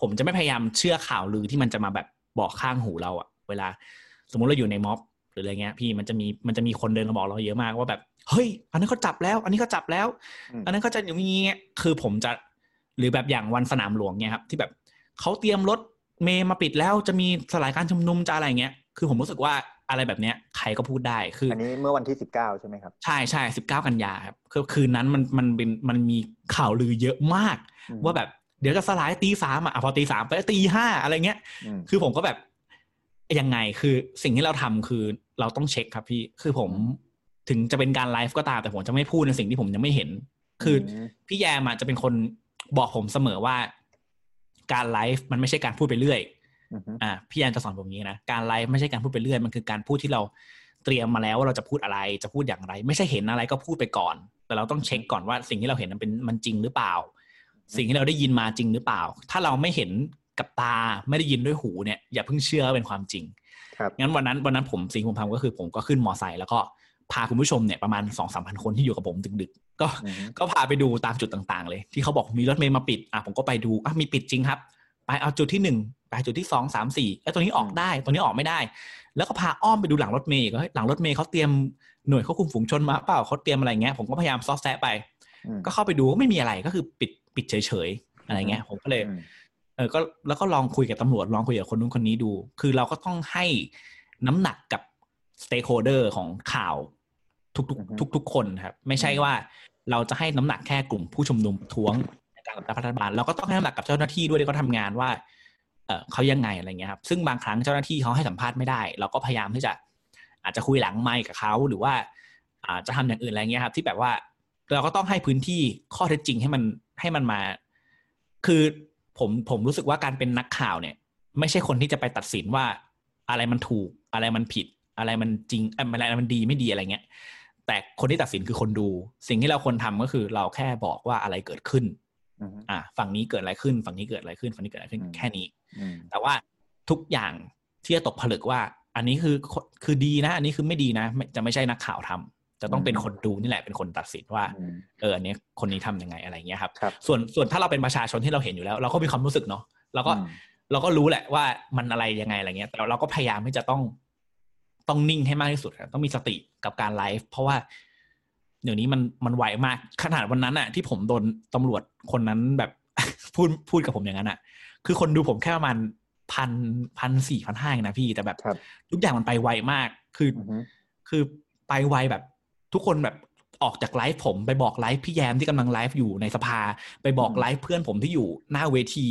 ผมจะไม่พยายามเชื่อข่าวลือที่มันจะมาแบบบอกข้างหูเราอะเวลา สมมุติเราอยู่ในม็อบหรืออะไรเงี้ย พี่มันจะมีมันจะมีคนเดินมาบอกเราเยอะมากว่าแบบเฮ้ย อันนี้เขาจับแล้ว อันนี้เขาจับแล้ว อันนั้นเขาจะอย่างนี้คือผมจะหรือแบบอย่างวันสนามหลวงเนี่ยครับ ที่แบบเขาเตรียมรถเมย์มาปิดแล้วจะมีสลายการชุมนุมจะอะไรเงี้ยคือผมรู้สึกว่าอะไรแบบเนี้ยใครก็พูดได้คืออันนี้เมื่อวันที่สิบเก้าใช่ไหมครับใช่ใช่สิบเก้ากันยาครับคือคืนนั้นมันมันเป็นมันมีข่าวลือเยอะมาก ว่าแบบ เดี๋ยวจะสลายตีสามอะพอตีสามไปตีห้าอะไรเงี้ย คือผมก็แบบยังไงคือสิ่งที่เราทำคือเราต้องเช็คครับพี่คือผมถึงจะเป็นการไลฟ์ก็ตามแต่ผมจะไม่พูดในสิ่งที่ผมยังไม่เห็น คือพี่แยมจะเป็นคนบอกผมเสมอว่า การไลฟ์มันไม่ใช่การพูดไปเรื่อยอ่าพี่แอนจะสอนผมอย่างนี้นะการไลฟ์ไม่ใช่การพูดไปเรื่อยมันคือการพูดที่เราเตรียมมาแล้วว่าเราจะพูดอะไรจะพูดอย่างไร ไม่ใช่เห็นอะไรก็พูดไปก่อน แต่เราต้องเช็คก่อนว่าสิ่งที่เราเห็นมันเป็นมันจริงหรือเปล่า สิ่งที่เราได้ยินมาจริงหรือเปล่า ถ้าเราไม่เห็นกับตาไม่ได้ยินด้วยหูเนี่ยอย่าเพิ่งเชื่อว่าเป็นความจริงครับงั้นวันนั้นวันนั้นผมสิ่งผมทำก็คือผมก็ขึ้นมอไซค์แล้วก็พาคุณผู้ชมเนี่ยประมาณสองสามพันคนที่อยู่กับผมดึกๆ ก็ก็พาไปดูตามจุดต่างๆ เลย ที่เขาบอกมีรถเมย์มาปิดอะผมก็ไปดูอะมีปิดจริงครับ ไปเอาจุดที่หนึ่งไปจุดที่สองสามสี่แล้วตัวนี้ออกได้ตัวนี้ออกไม่ได้ แล้วก็พาอ้อมไปดูหลังรถเมย์ก็หลังรถเมย์เขาเตรียมหน่วยควบคุมฝูงชนมาเปล่าเขาเตรียมอะไรเงี้ยผมก็พยายามซอสแซะไป ก็เข้าไปดูก็ไม่มีอะไรก็คือปิด ปิดเฉยๆอะไรเงี้ยผมก็เลยเออก็แล้วก็ลองคุยกับตำรวจลองคุยกับคนนู้นคนนี้ดู คือเราก็ต้องให้น้ำหนักกับ stakeholder ของข่าวทุกๆทุกๆคนครับ ไม่ใช่ว่าเราจะให้น้ำหนักแค่กลุ่มผู้ชุมนุมท้วงในการกับรัฐบาลเราก็ต้องให้น้ำหนักกับเจ้าหน้าที่ด้วยที่เขาทำงานว่าเออเขายังไงอะไรเงี้ยครับ ซึ่งบางครั้งเจ้าหน้าที่เขาให้สัมภาษณ์ไม่ได้ เราก็พยายามที่จะอาจจะคุยหลังไมค์กับเขาหรือว่าอาจจะทำอย่างอื่นอะไรเงี้ยครับ ที่แบบว่าเราก็ต้องให้พื้นที่ข้อเท็จจริงให้มัน ให้มันมา คือผมผมรู้สึกว่าการเป็นนักข่าวเนี่ย ไม่ใช่คนที่จะไปตัดสินว่า อะไรมันถูกอะไรมันผิด อะไรมันจริงอะไรมันดีไม่ดีอะไรเงี้ยแต่คนที่ตัดสินคือคนดู สิ่งที่เราควรทาก็คือเราแค่บอกว่าอะไรเกิดขึ้นอ่าฝั่งนี้เกิดอะไรขึ้น ฝั่งนี้เกิดอะไรขึ้น ฝั่งนี้เกิดอะไรขึ้นแค่นี้ แต่ว่าทุกอย่างที่จะตกผลึกว่า อันนี้คือคือดีนะ อันนี้คือไม่ดีนะ จะไม่ใช่นักข่าวทำ จะต้องเป็นคนดูนี่แหละเป็นคนตัดสินว่า เอออันนี้คนนี้ทํำยังไงอะไรเงี้ยครับ ส่วนส่วนถ้าเราเป็นประชาชนที่เราเห็นอยู่แล้ว เราก็มีความรู้สึกเนาะเราก็เราก็รู้แหละว่ามันอะไรยังไงอะไรเงี้ย แต่เราก็พยายามที่จะต้องต้องนิ่งให้มากที่สุดครับต้องมีสติกับการไลฟ์เพราะว่าเดี๋ยวนี้มันมันไวมากขนาดวันนั้นอะที่ผมโดนตำรวจคนนั้นแบบพูดพูดกับผมอย่างนั้นอะคือคนดูผมแค่ประมาณพันพันสี่พันห้านะพี่แต่แบบ ทุกอย่างมันไปไวมาก คือ คือไปไวแบบ ทุกคนแบบออกจากไลฟ์ผมไปบอกไลฟ์พี่แยมที่กำลังไลฟ์อยู่ในสภา ไปบอกไลฟ์เพื่อนผมที่อยู่หน้าเวที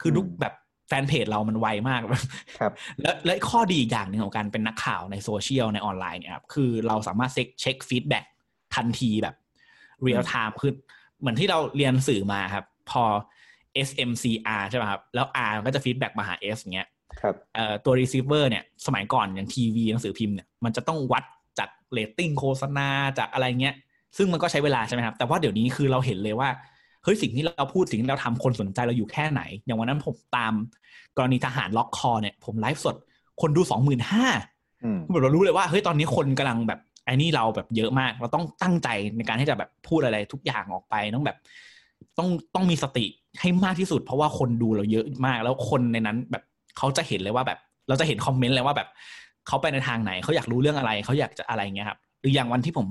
คือทุกแบบแฟนเพจเรามันไวมากครับแล้วและข้อดีอีกอย่างหนึ่งของการเป็นนักข่าวในโซเชียลในออนไลน์เนี่ยครับคือเราสามารถเช็คเช็ค feedback ทันทีแบบreal time คือเหมือนที่เราเรียนสื่อมาครับ พอ SMCR ใช่ไหมครับ แล้ว R ก็จะ feedback มาหา S อย่างเงี้ยครับเอ่อตัว receiver เนี่ย สมัยก่อนอย่างทีวีหนังสือพิมพ์เนี่ยมันจะต้องวัดจาก เรตติ้งโฆษณาจากอะไรเงี้ย ซึ่งมันก็ใช้เวลาใช่ไหมครับ แต่ว่าเดี๋ยวนี้คือเราเห็นเลยว่าเฮ้ยสิ่งที่เราพูดสิ่งที่เราทำคนสนใจเราอยู่แค่ไหน อย่างวันนั้นผมตามกรณีทหารล็อกคอเนี่ย ผมไลฟ์สดคนดูสองหมื่นห้าเรารู้เลยว่าเฮ้ยตอนนี้คนกำลังแบบไอ้นี่เราแบบเยอะมาก เราต้องตั้งใจในการที่จะแบบพูดอะไรทุกอย่างออกไปต้องแบบต้องต้องมีสติให้มากที่สุด เพราะว่าคนดูเราเยอะมาก แล้วคนในนั้นแบบเขาจะเห็นเลยว่าแบบ เราจะเห็นคอมเมนต์เลยว่าแบบ เขาไปในทางไหนเขาอยากรู้เรื่องอะไรเขาอยากจะอะไรเงี้ยครับหรืออย่างวันที่ผม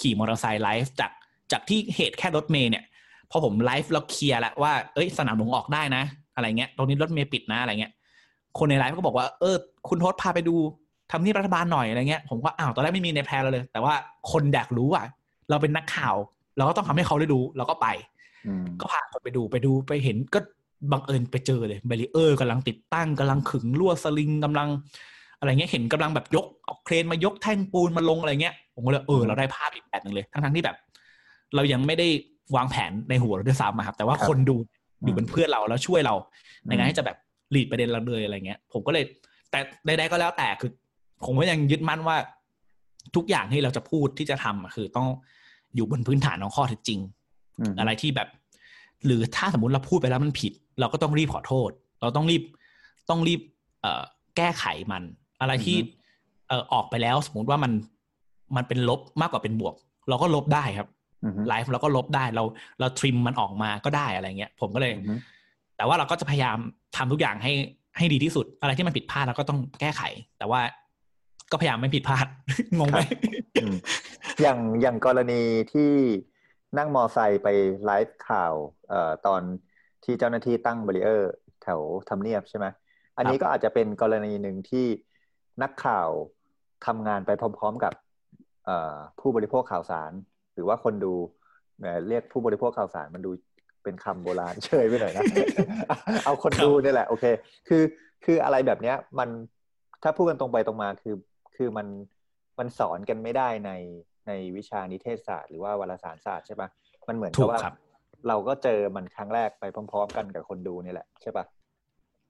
ขี่มอเตอร์ไซค์ไลฟ์จากจากที่เหตุแค่รถเมล์เนี่ยพอผมไลฟ์แล้วเคลียร์แล้วว่าเอ้ยสนามหลวงออกได้นะ อะไรเงี้ยตรงนี้รถเมล์ปิดนะอะไรเงี้ยคนในไลฟ์ก็บอกว่าเออ คุณทศพาไปดูทำนี่รัฐบาลหน่อยอะไรเงี้ยผมก็อ้าวตอนแรกไม่มีในแพลนเราเลย แต่ว่าคนอยากรู้อะเราเป็นนักข่าว เราก็ต้องทำให้เขาได้ดูเราก็ไปก็พาคนไปดูไปดูไปเห็นก็บังเอิญไปเจอเลยเบรีเออร์กำลังติดตั้งกำลังขึงลวดสลิงกำลัง อะไรเงี้ยเห็นกำลังแบบยกเอาเครนมายกแท่งปูนมาลงอะไรเงี้ยผมก็เลยเออเราได้ภาพอีกแบบหนึ่งเลย ทั้งๆที่แบบ เรายังไม่ได้วางแผนในหัวเราด้วยซ้ำครับ แต่ว่าคนดูอยู่เป็นเพื่อนเราแล้วช่วยเรา ในการที่จะแบบหลีดประเด็นเราเลยอะไรเงี้ย ผมก็เลย แต่ใดๆก็แล้วแต่คือ ผมก็ยังยึดมั่นว่า ทุกอย่างที่เราจะพูดที่จะทำคือต้องอยู่บนพื้นฐานของข้อเท็จจริง อะไรที่แบบ หรือถ้าสมมติเราพูดไปแล้วมันผิด เราก็ต้องรีบขอโทษ เราต้องรีบต้องรีบ เอ่อแก้ไขมัน อะไรที่เอ่อออกไปแล้วสมมติว่ามันมันเป็นลบมากกว่าเป็นบวก เราก็ลบได้ครับไลฟ์เราก็ลบได้เราเราทริมมันออกมาก็ได้อะไรเงี้ยผมก็เลย แต่ว่าเราก็จะพยายามทำทุกอย่างให้ให้ดีที่สุด อะไรที่มันผิดพลาดเราก็ต้องแก้ไข แต่ว่าก็พยายามไม่ผิดพลาดงงไหมอย่างอย่างกรณีที่นั่งมอไซค์ไปไลฟ์ข่าวเอ่อตอนที่เจ้าหน้าที่ตั้งบริเออร์ แถวทำเนียบใช่ไหมอันนี้ก็อาจจะเป็นกรณีหนึ่งที่ นักข่าวทำงานไปพร้อม ๆกับผู้บริโภคข่าวสาร หรือว่าคนดูเรียกผู้บริโภคข่าวสารมันดูเป็นคำโบราณเชยไปหน่อยนะ เอาคนดูนี่แหละ โอเค คือคืออะไรแบบเนี้ย มันถ้าพูดกันตรงไปตรงมาคือคือมันมันสอนกันไม่ได้ในในวิชานิเทศศาสตร์หรือว่าวารสารศาสตร์ใช่ปะมันเหมือนกับว่าเราก็เจอมันครั้งแรกไปพร้อม ๆ กันกับคนดูนี่แหละใช่ปะ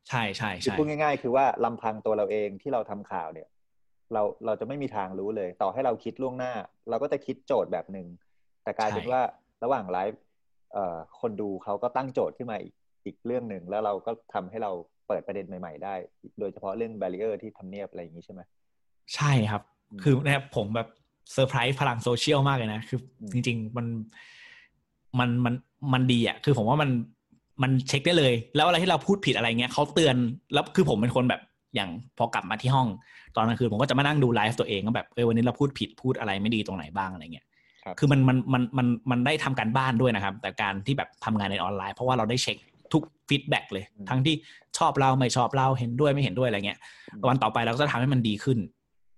ใช่ใช่ใช่พูดง่าย ๆ คือว่าลำพังตัวเราเองที่เราทำข่าวเนี่ย เราเราจะไม่มีทางรู้เลย ต่อให้เราคิดล่วงหน้า เราก็จะคิดโจทย์แบบหนึ่งแต่กลายเป็นว่าระหว่างไลฟ์เอ่อคนดูเขาก็ตั้งโจทย์ขึ้นมาอีกอีกเรื่องหนึ่งแล้วเราก็ทำให้เราเปิดประเด็นใหม่ ๆ ได้ โดยเฉพาะเรื่อง barrier ที่ทำเนียบอะไรอย่างนี้ใช่ไหมใช่ครับ คือเนี่ยผมแบบเซอร์ไพรส์พลังโซเชียลมากเลยนะ คือจริง ๆ มันมันมันมันดีอะ คือผมว่ามัน มันเช็คได้เลย แล้วอะไรที่เราพูดผิดอะไรเงี้ยเขาเตือนแล้วคือผมเป็นคนแบบอย่างพอกลับมาที่ห้อง ตอนกลางคืนผมก็จะมานั่งดูไลฟ์ตัวเองก็แบบเออวันนี้เราพูดผิดพูดอะไรไม่ดีตรงไหนบ้างอะไรเงี้ยคือมันมันมันมันมันได้ทำการบ้านด้วยนะครับ แต่การที่แบบทำงานในออนไลน์เพราะว่าเราได้เช็คทุก feedback เลย ทั้งที่ชอบเราไม่ชอบเราเห็นด้วยไม่เห็นด้วยอะไรเงี้ยวันต่อไปเราก็จะทำให้มันดีขึ้น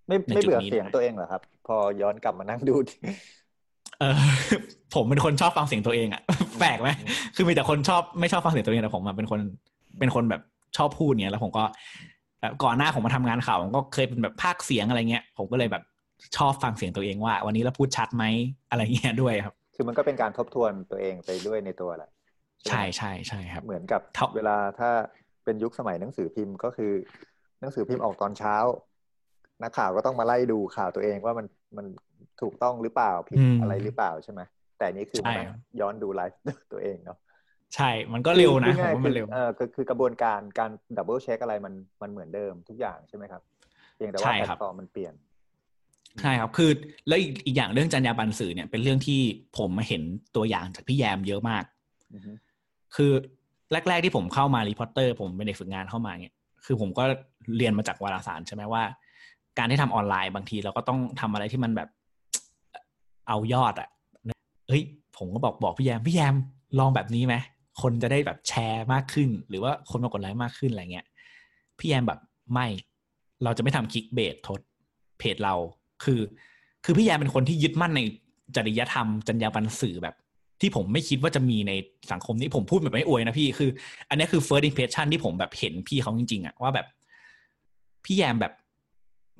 ไม่ไม่เบื่อเสียงตัวเองเหรอครับ พอย้อนกลับมานั่งดู เออผมเป็นคนชอบฟังเสียงตัวเองอะแปลกไหมคือมีแต่คนชอบไม่ชอบฟังเสียงตัวเองแต่ผมเป็นคนเป็นคนแบบชอบพูดเนี้ยแล้วผมก็ก่อนหน้าผมมาทำงานข่าวผมก็เคยเป็นแบบภาคเสียงอะไรเงี้ย ผมก็เลยแบบชอบฟังเสียงตัวเองว่า วันนี้เราพูดชัดไหมอะไรเงี้ยด้วยครับ คือมันก็เป็นการทบทวนตัวเองไปด้วยในตัวแหละใช่ใช่ใช่ครับ เหมือนกับเวลาถ้าเป็นยุคสมัยหนังสือพิมพ์ก็คือ หนังสือพิมพ์ออกตอนเช้า นักข่าวก็ต้องมาไล่ดูข่าวตัวเองว่ามันมัน ถูกต้องหรือเปล่าผิดอะไรหรือเปล่าใช่ไหมแต่นี้คือมันย้อนดูไลฟ์ตัวเองเนาะใช่ มันก็เร็วนะผมว่ามันเร็วเออคือกระบวนการการ double check อะไรมันมันเหมือนเดิมทุกอย่างใช่ไหมครับเพียงแต่ว่าแพลตฟอร์มมันเปลี่ยนใช่ครับ คือแล้วอีกอย่างเรื่องจรรยาบรรณสื่อเนี่ยเป็นเรื่องที่ผมมาเห็นตัวอย่างจากพี่แยมเยอะมาก คือแรก ๆที่ผมเข้ามา Reporters ผมเป็นเด็กฝึกงานเข้ามาเนี่ยคือผมก็เรียนมาจากวารสารใช่ไหมว่า การที่ทำออนไลน์บางทีเราก็ต้องทำอะไรที่มันแบบ เอายอดอะเฮ้ย ผมก็บอกบอกพี่แยมพี่แยมลองแบบนี้ไหมคนจะได้แบบแชร์มากขึ้น หรือว่าคนมากดไลค์มากขึ้นอะไรเงี้ยพี่แยมแบบไม่เราจะไม่ทำคลิกเบสทดเพจเราคือ คือพี่แยมเป็นคนที่ยึดมั่นในจริยธรรมจรรยาบรรณสื่อแบบ ที่ผมไม่คิดว่าจะมีในสังคมนี้ผมพูดแบบไม่อวยนะพี่คือ อันนี้คือ first impression ที่ผมแบบเห็นพี่เขาจริงๆอะว่าแบบ พี่แยมแบบ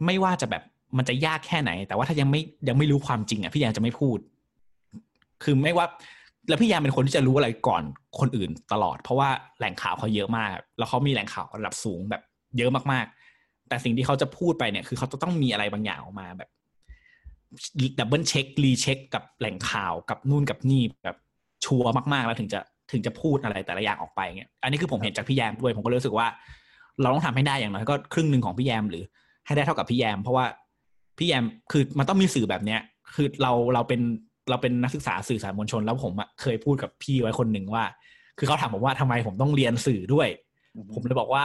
ไม่ว่าจะแบบ มันจะยากแค่ไหน แต่ว่าถ้ายังไม่ยังไม่รู้ความจริงอะพี่แยมจะไม่พูด คือไม่ว่าแล้วพี่แยมเป็นคนที่จะรู้อะไรก่อนคนอื่นตลอด เพราะว่าแหล่งข่าวเขาเยอะมาก แล้วเขามีแหล่งข่าวระดับสูงแบบ เยอะมากๆ แต่สิ่งที่เขาจะพูดไปเนี่ย คือเขาจะต้องมีอะไรบางอย่างออกมาแบบdouble check recheck กับแหล่งข่าวกับนู่นกับนี่แบบชัวร์มากๆ แล้วถึงจะถึงจะพูดอะไรแต่ละอย่างออกไปเงี้ย อันนี้คือผมเห็นจากพี่แยมด้วย ผมก็รู้สึกว่า เราต้องทำให้ได้อย่างน้อยก็ครึ่งหนึ่งของพี่แยมหรือให้ได้เท่ากับพี่แยม เพราะว่า พี่แยมคือมันต้องมีสื่อแบบเนี้ย คือเราเราเป็นเราเป็นนักศึกษาสื่อสารมวลชน แล้วผมเคยพูดกับพี่ไว้คนหนึ่งว่า คือเขาถามผมว่าทำไมผมต้องเรียนสื่อด้วย ผมเลยบอกว่า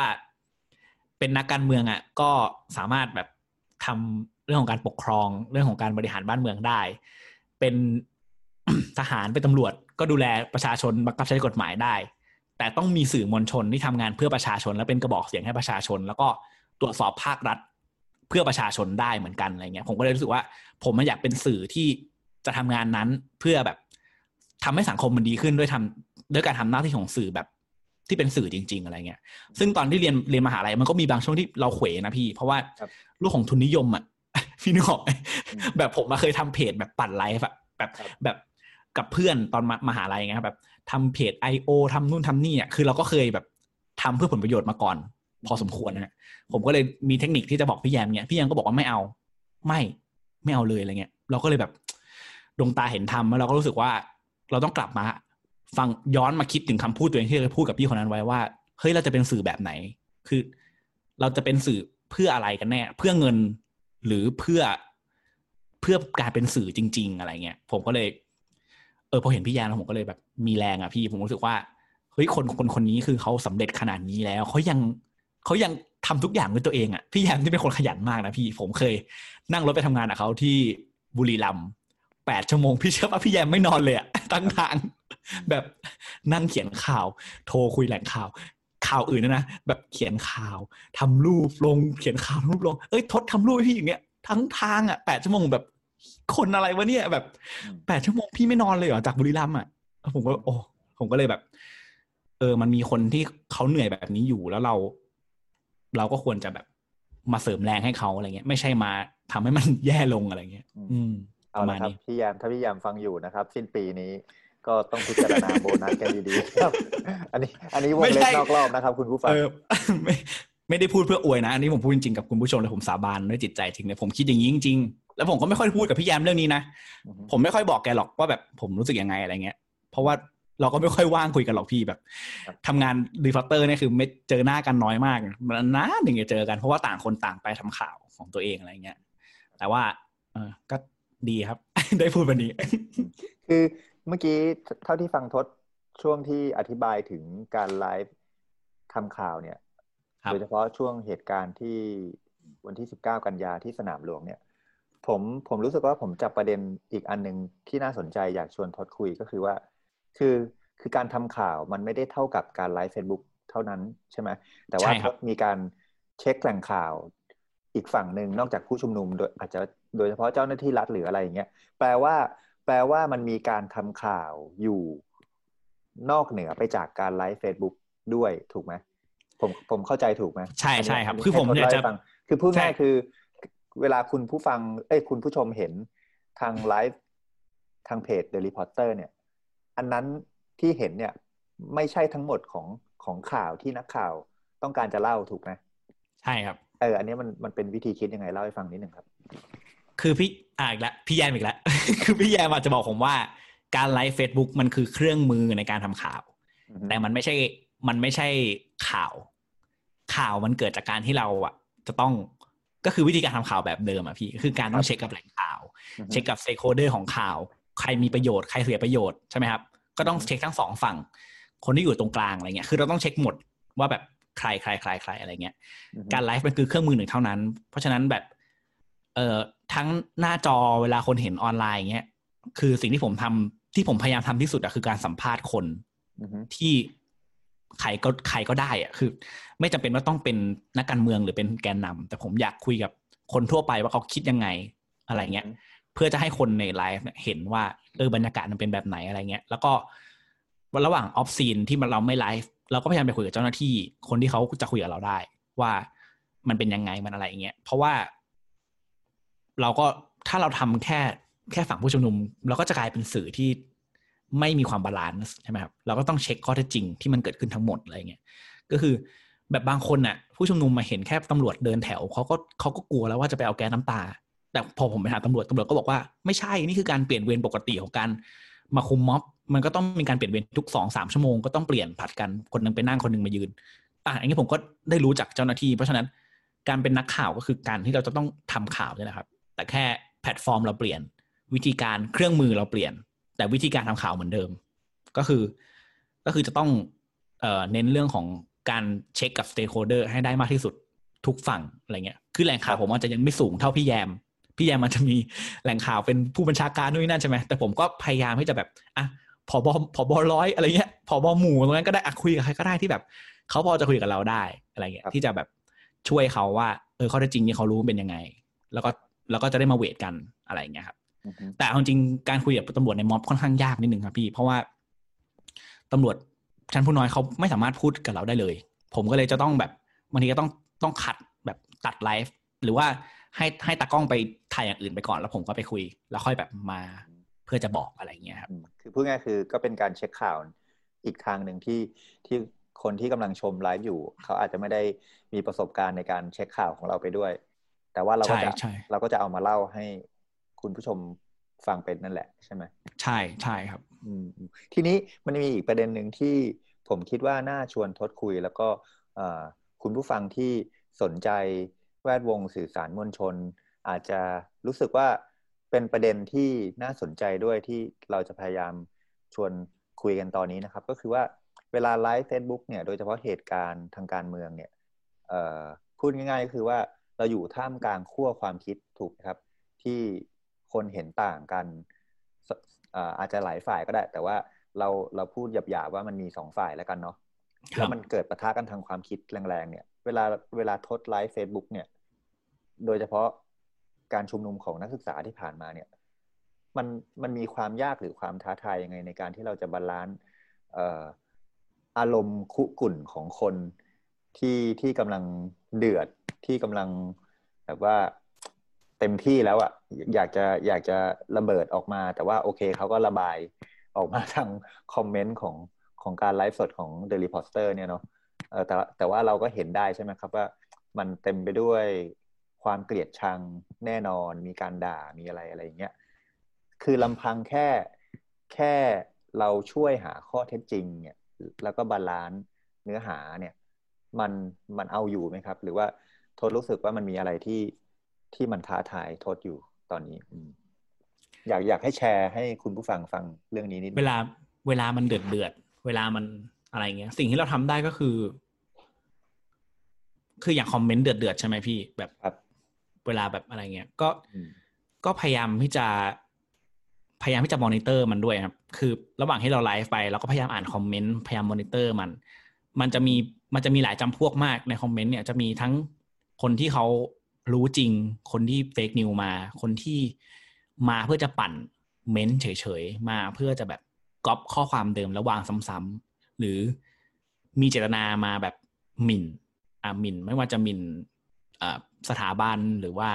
เป็นนักการเมืองอะ ก็สามารถแบบำเรื่องของการปกครอง เรื่องของการบริหารบ้านเมืองได้ เป็นทหารเป็นตำรวจ ก็ดูแลประชาชนบังคับใช้กฎหมายได้ แต่ต้องมีสื่อมวลชนที่ทำงานเพื่อประชาชน และเป็นกระบอกเสียงให้ประชาชน แล้วก็ตรวจสอบภาครัฐ เพื่อประชาชนได้เหมือนกันอะไรเงี้ยผมก็เลยรู้สึกว่า ผมอยากเป็นสื่อที่จะทำงานนั้นเพื่อแบบทำให้สังคมมันดีขึ้นด้วยทำด้วยการทำหน้าที่ของสื่อแบบที่เป็นสื่อจริง ๆ อะไรเงี้ย ซึ่งตอนที่เรียนเรียนมหาลัยมันก็มีบางช่วงที่เราเขวนะพี่ เพราะว่าลูกของทุนนิยมอะพี่นึกออกแบบผมมาเคยทำเพจแบบปั่นไลฟ์แบบแบบกับเพื่อนตอนมหาลัยไงครับแบบทำเพจไอโอทำนู่นทำนี่อะคือเราก็เคยแบบทำเพื่อผลประโยชน์มาก่อน พอสมควรนะผมก็เลยมีเทคนิคที่จะบอกพี่แยมเนี่ยพี่แยมก็บอกว่าไม่เอา ไม่ไม่เอาเลยอะไรเงี้ย เราก็เลยแบบดวงตาเห็นทำแล้วเราก็รู้สึกว่าเราต้องกลับมา ฟังย้อนมาคิดถึงคำพูดตัวเองที่เคยพูดกับพี่คนนั้นไว้ว่าเฮ้ยเราจะเป็นสื่อแบบไหน คือ เราจะเป็นสื่อเพื่ออะไรกันแน่ เพื่อเงินหรือเพื่อเพื่อการเป็นสื่อจริง ๆ อะไรเงี้ยผมก็เลย เออพอเห็นพี่ยานแล้วผมก็เลยแบบมีแรงอะพี่ผมรู้สึกว่าเฮ้ยคนคนคนนี้คือเขาสำเร็จขนาดนี้แล้วเขายัง เขายังทำทุกอย่างด้วยตัวเองอะพี่แยมที่เป็นคนขยันมากนะพี่ผมเคย นั่งรถไปทำงานกับเขาที่บุรีรัมย์แปดชั่วโมงพี่เชื่อป่ะพี่แยมไม่นอนเลยอะตั้งทางแบบนั่งเขียนข่าว โทรคุยแหล่งข่าว ข่าวอื่นนะนะแบบเขียนข่าวทำรูปลงเขียนข่าวรูปลงเอ้ยทดทำรูปพี่อย่างเงี้ยทั้งทางอะแปดชั่วโมงแบบคนอะไรวะเนี่ยแบบแปดชั่วโมงพี่ไม่นอนเลยเหรอจากบุรีรัมย์อะผมก็โอ้ผมก็เลยแบบ เออ มันมีคนที่เขาเหนื่อยแบบนี้อยู่แล้วเรา เราก็ควรจะแบบมาเสริมแรงให้เขาอะไรเงี้ย ไม่ใช่มาทำให้มันแย่ลงอะไรเงี้ย อืมเอาละครับพี่ยามถ้าพี่ยามฟังอยู่นะครับ สิ้นปีนี้ก็ต้องพิจารณาโบนัสกันดีๆครับ อันนี้ อันนี้วงเล็บนอกรอบนะครับ คุณผู้ฟังไม่ไม่ได้พูดเพื่ออวยนะ อันนี้ผมพูดจริงๆกับคุณผู้ชมเลยผมสาบานด้วยจิตใจจริงเลยผมคิดอย่างนี้จริงๆแล้วผมก็ไม่ค่อยพูดกับพี่แยมเรื่องนี้นะผมไม่ค่อยบอกแกหรอกว่าแบบผมรู้สึกยังไงอะไรเงี้ย เพราะว่า เราก็ไม่ค่อยว่างคุยกันหรอกพี่แบบทำงานรีฟอร์เตอร์เนี่ยคือไม่เจอหน้ากันน้อยมากมันนานถึงจะเจอกันเพราะว่าต่างคนต่างไปทำข่าวของตัวเองอะไรเงี้ยแต่ว่า เออก็ดีครับ ได้พูดวันนี้ คือเมื่อกี้เท่าที่ฟังทศช่วงที่อธิบายถึงการไลฟ์ทำข่าวเนี่ยโดยเฉพาะช่วงเหตุการณ์ที่วันที่สิบเก้ากันยาที่สนามหลวงเนี่ย ผมผมรู้สึกว่าผมจับประเด็นอีกอันหนึ่งที่น่าสนใจอยากชวนทศคุยก็คือว่า คือคือการทำข่าวมันไม่ได้เท่ากับการ live Facebook เท่านั้นใช่ไหมแต่ว่ามีการเช็คแหล่งข่าวอีกฝั่งหนึ่งนอกจากผู้ชุมนุมโดยอาจจะโดยเฉพาะเจ้าหน้าที่รัฐหรืออะไรอย่างเงี้ยแปลว่า แปลว่ามันมีการทำข่าวอยู่นอกเหนือไปจากการ live Facebook ด้วยถูกไหมผมผมเข้าใจถูกไหมใช่ใช่ครับ คือผมอยากจะคือพูดง่ายคือ เวลาคุณผู้ฟัง เอ้ยคุณผู้ชมเห็นทางไลฟ์ทาง page The Reporters เนี่ย อันนั้นที่เห็นเนี่ยไม่ใช่ทั้งหมดของของข่าวที่นักข่าวต้องการจะเล่าถูกไหมใช่ครับเอออันนี้มันมันเป็นวิธีคิดยังไงเล่าให้ฟังนิดหนึ่งครับ คือพี่อ่าอีกแล้วพี่แยมอีกแล้ว คือพี่แยมอาจจะบอกผมว่าการ live Facebook มันคือเครื่องมือในการทำข่าว แต่มันไม่ใช่มันไม่ใช่ข่าว ข่าวมันเกิดจากการที่เราอะ จะต้องก็คือวิธีการทำข่าวแบบเดิมอะพี่ คือการต้องเช็คกับแหล่งข่าว เช็คกับ stakeholder ของข่าว ใครมีประโยชน์ใครเสียประโยชน์ใช่ไหมครับก็ต้องเช็คทั้งสองฝั่ง คนที่อยู่ตรงกลางอะไรเงี้ยคือเราต้องเช็คหมดว่าแบบใครใครใครใครอะไรเงี้ยการไลฟ์มันคือเครื่องมือหนึ่งเท่านั้น เพราะฉะนั้นแบบเอ่อทั้งหน้าจอเวลาคนเห็นออนไลน์เงี้ยคือสิ่งที่ผมทำที่ผมพยายามทำที่สุดอะคือการสัมภาษณ์คนที่ใครก็ใครก็ได้อะคือ ไม่จำเป็นว่าต้องเป็นนักการเมืองหรือเป็นแกนนำแต่ผมอยากคุยกับคนทั่วไปว่าเขาคิดยังไงอะไรเงี้ยเพื่อจะให้คนในไลฟ์เห็นว่าเออบรรยากาศมันเป็นแบบไหนอะไรเงี้ย แล้วก็ระหว่าง off scene ที่มันเราไม่ไลฟ์เราก็พยายามไปคุยกับเจ้าหน้าที่ คนที่เขาจะคุยกับเราได้ ว่ามันเป็นยังไงมันอะไรอย่างเงี้ยเพราะว่า เราก็ถ้าเราทำแค่แค่ฝั่งผู้ชุมนุม เราก็จะกลายเป็นสื่อที่ไม่มีความ balance ใช่ไหมครับเราก็ต้องเช็คข้อเท็จจริงที่มันเกิดขึ้นทั้งหมดอะไรเงี้ยก็คือแบบบางคนน่ะ ผู้ชุมนุมมาเห็นแค่ตำรวจเดินแถวเขาก็เขาก็กลัวแล้วว่าจะไปเอาแก๊สน้ำตา แต่พอผมไปหาตำรวจตำรวจก็บอกว่าไม่ใช่นี่คือการเปลี่ยนเวรปกติของการมาคุมม็อบ มันก็ต้องมีการเปลี่ยนเวรทุกสองสามชั่วโมงก็ต้องเปลี่ยนผัดกันคนนึงไปนั่งคนนึงมายืนอะอย่างนี้ผมก็ได้รู้จากเจ้าหน้าที่ เพราะฉะนั้นการเป็นนักข่าวก็คือการที่เราจะต้องทำข่าวนี่นะครับ แต่แค่แพลตฟอร์มเราเปลี่ยน วิธีการเครื่องมือเราเปลี่ยน แต่วิธีการทำข่าวเหมือนเดิม ก็คือก็คือจะต้องเอ่อเน้นเรื่องของการเช็คกับ stakeholder ให้ได้มากที่สุดทุกฝั่งอะไรเงี้ย คือแหล่งข่าวผมอาจจะยังไม่สูงเท่าพี่แยม พี่แยมมันจะมีแหล่งข่าวเป็นผู้บัญชาการนู่นนนั่นใช่ไหมแต่ผมก็พยายามที่จะแบบอะผอบอผอบอร้อยอะไรเงี้ยผอบอหมู่ตรงนั้นก็ได้อะคุยกับใครก็ได้ที่แบบเขาพอจะคุยกับเราได้อะไรเงี้ยที่จะแบบช่วยเขาว่าเออข้อเท็จจริงนี่เขารู้เป็นยังไง แล้วก็แล้วก็จะได้มาเวทกันอะไรเงี้ยครับแต่เอาจริงการคุยกับตำรวจในม็อบค่อนข้างยากนิดนึงครับพี่ เพราะว่าตำรวจชั้นผู้น้อยเขาไม่สามารถพูดกับเราได้เลย ผมก็เลยจะต้องแบบบางทีก็ต้องต้องขัดแบบตัดไลฟ์หรือว่า ให้ให้ตากล้องไปถ่ายอย่างอื่นไปก่อนแล้วผมก็ไปคุย แล้วค่อยแบบมาเพื่อจะบอกอะไรเงี้ยครับคือพูดง่ายคือก็เป็นการเช็คข่าวอีกทางหนึ่งที่ที่คนที่กำลังชมไลฟ์อยู่ เขาอาจจะไม่ได้มีประสบการณ์ในการเช็คข่าวของเราไปด้วย แต่ว่าเราก็จะเราก็จะเอามาเล่าให้คุณผู้ชมฟังเป็นนั่นแหละใช่ไหมใช่ใช่ครับทีนี้มันมีอีกประเด็นหนึ่งที่ผมคิดว่าน่าชวนทดคุย แล้วก็คุณผู้ฟังที่สนใจ แวดวงสื่อสารมวลชน อาจจะรู้สึกว่าเป็นประเด็นที่น่าสนใจด้วยที่เราจะพยายามชวนคุยกันตอนนี้นะครับ ก็คือว่าเวลา live Facebook เนี่ยโดยเฉพาะเหตุการณ์ทางการเมืองเนี่ยพูดง่ายๆก็คือว่าเราอยู่ท่ามกลางขั้วความคิดถูกครับ ที่คนเห็นต่างกันอาจจะหลายฝ่ายก็ได้ แต่ว่าเราเราพูดหยาบๆว่ามันมีสองฝ่ายแล้วกันเนาะแล้วมันเกิดปะทะกันทางความคิดแรงๆเนี่ย เวลาเวลาทศ live Facebook เนี่ย โดยเฉพาะการชุมนุมของนักศึกษาที่ผ่านมาเนี่ย มันมันมีความยากหรือความท้าทายยังไงในการที่เราจะ balance อารมณ์คุกรุ่นของคนที่ที่กำลังเดือดที่กำลังแบบว่าเต็มที่แล้วอะ่ะอยากจะอยากจะระเบิดออกมา แต่ว่าโอเคเขาก็ระบายออกมาทาง comment ของของการไลฟ์สดของ The Reporters เนี่ยเนาะ แต่แต่ว่าเราก็เห็นได้ใช่ไหมครับว่ามันเต็มไปด้วยความเกลียดชังแน่นอน มีการด่ามีอะไรอะไรอย่างเงี้ยคือลำพังแค่แค่เราช่วยหาข้อเท็จจริงเนี่ยแล้วก็ balance เนื้อหาเนี่ยมันมันเอาอยู่ไหมครับ หรือว่าทศรู้สึกว่ามันมีอะไรที่ที่มันท้าทายทศอยู่ตอนนี้อยากอยากให้แชร์ให้คุณผู้ฟังฟังเรื่องนี้นิดเวลาเวลามันเดือดเดือดเวลามัน อะไรเงี้ย สิ่งที่เราทำได้ก็คือ คืออย่าง comment เดือดเดือดใช่ไหมพี่ แบบเวลาแบบอะไรเงี้ย ก็ก็พยายามที่จะ พยายามที่จะมอนิเตอร์มันด้วยครับ คือระหว่างที่เราไลฟ์ไปเราก็พยายามอ่าน comment พยายามมอนิเตอร์มัน มันจะมีมันจะมีหลายจำพวกมากใน comment เนี่ยจะมีทั้งคนที่เขารู้จริง คนที่ fake news มา คนที่มาเพื่อจะปั่น comment เฉยๆ มาเพื่อจะแบบก๊อปข้อความเดิมแล้ววางซ้ำๆ หรือมีเจตนามาแบบหมิ่นอ่าหมิ่น ไม่ว่าจะหมิ่นสถาบันหรือว่า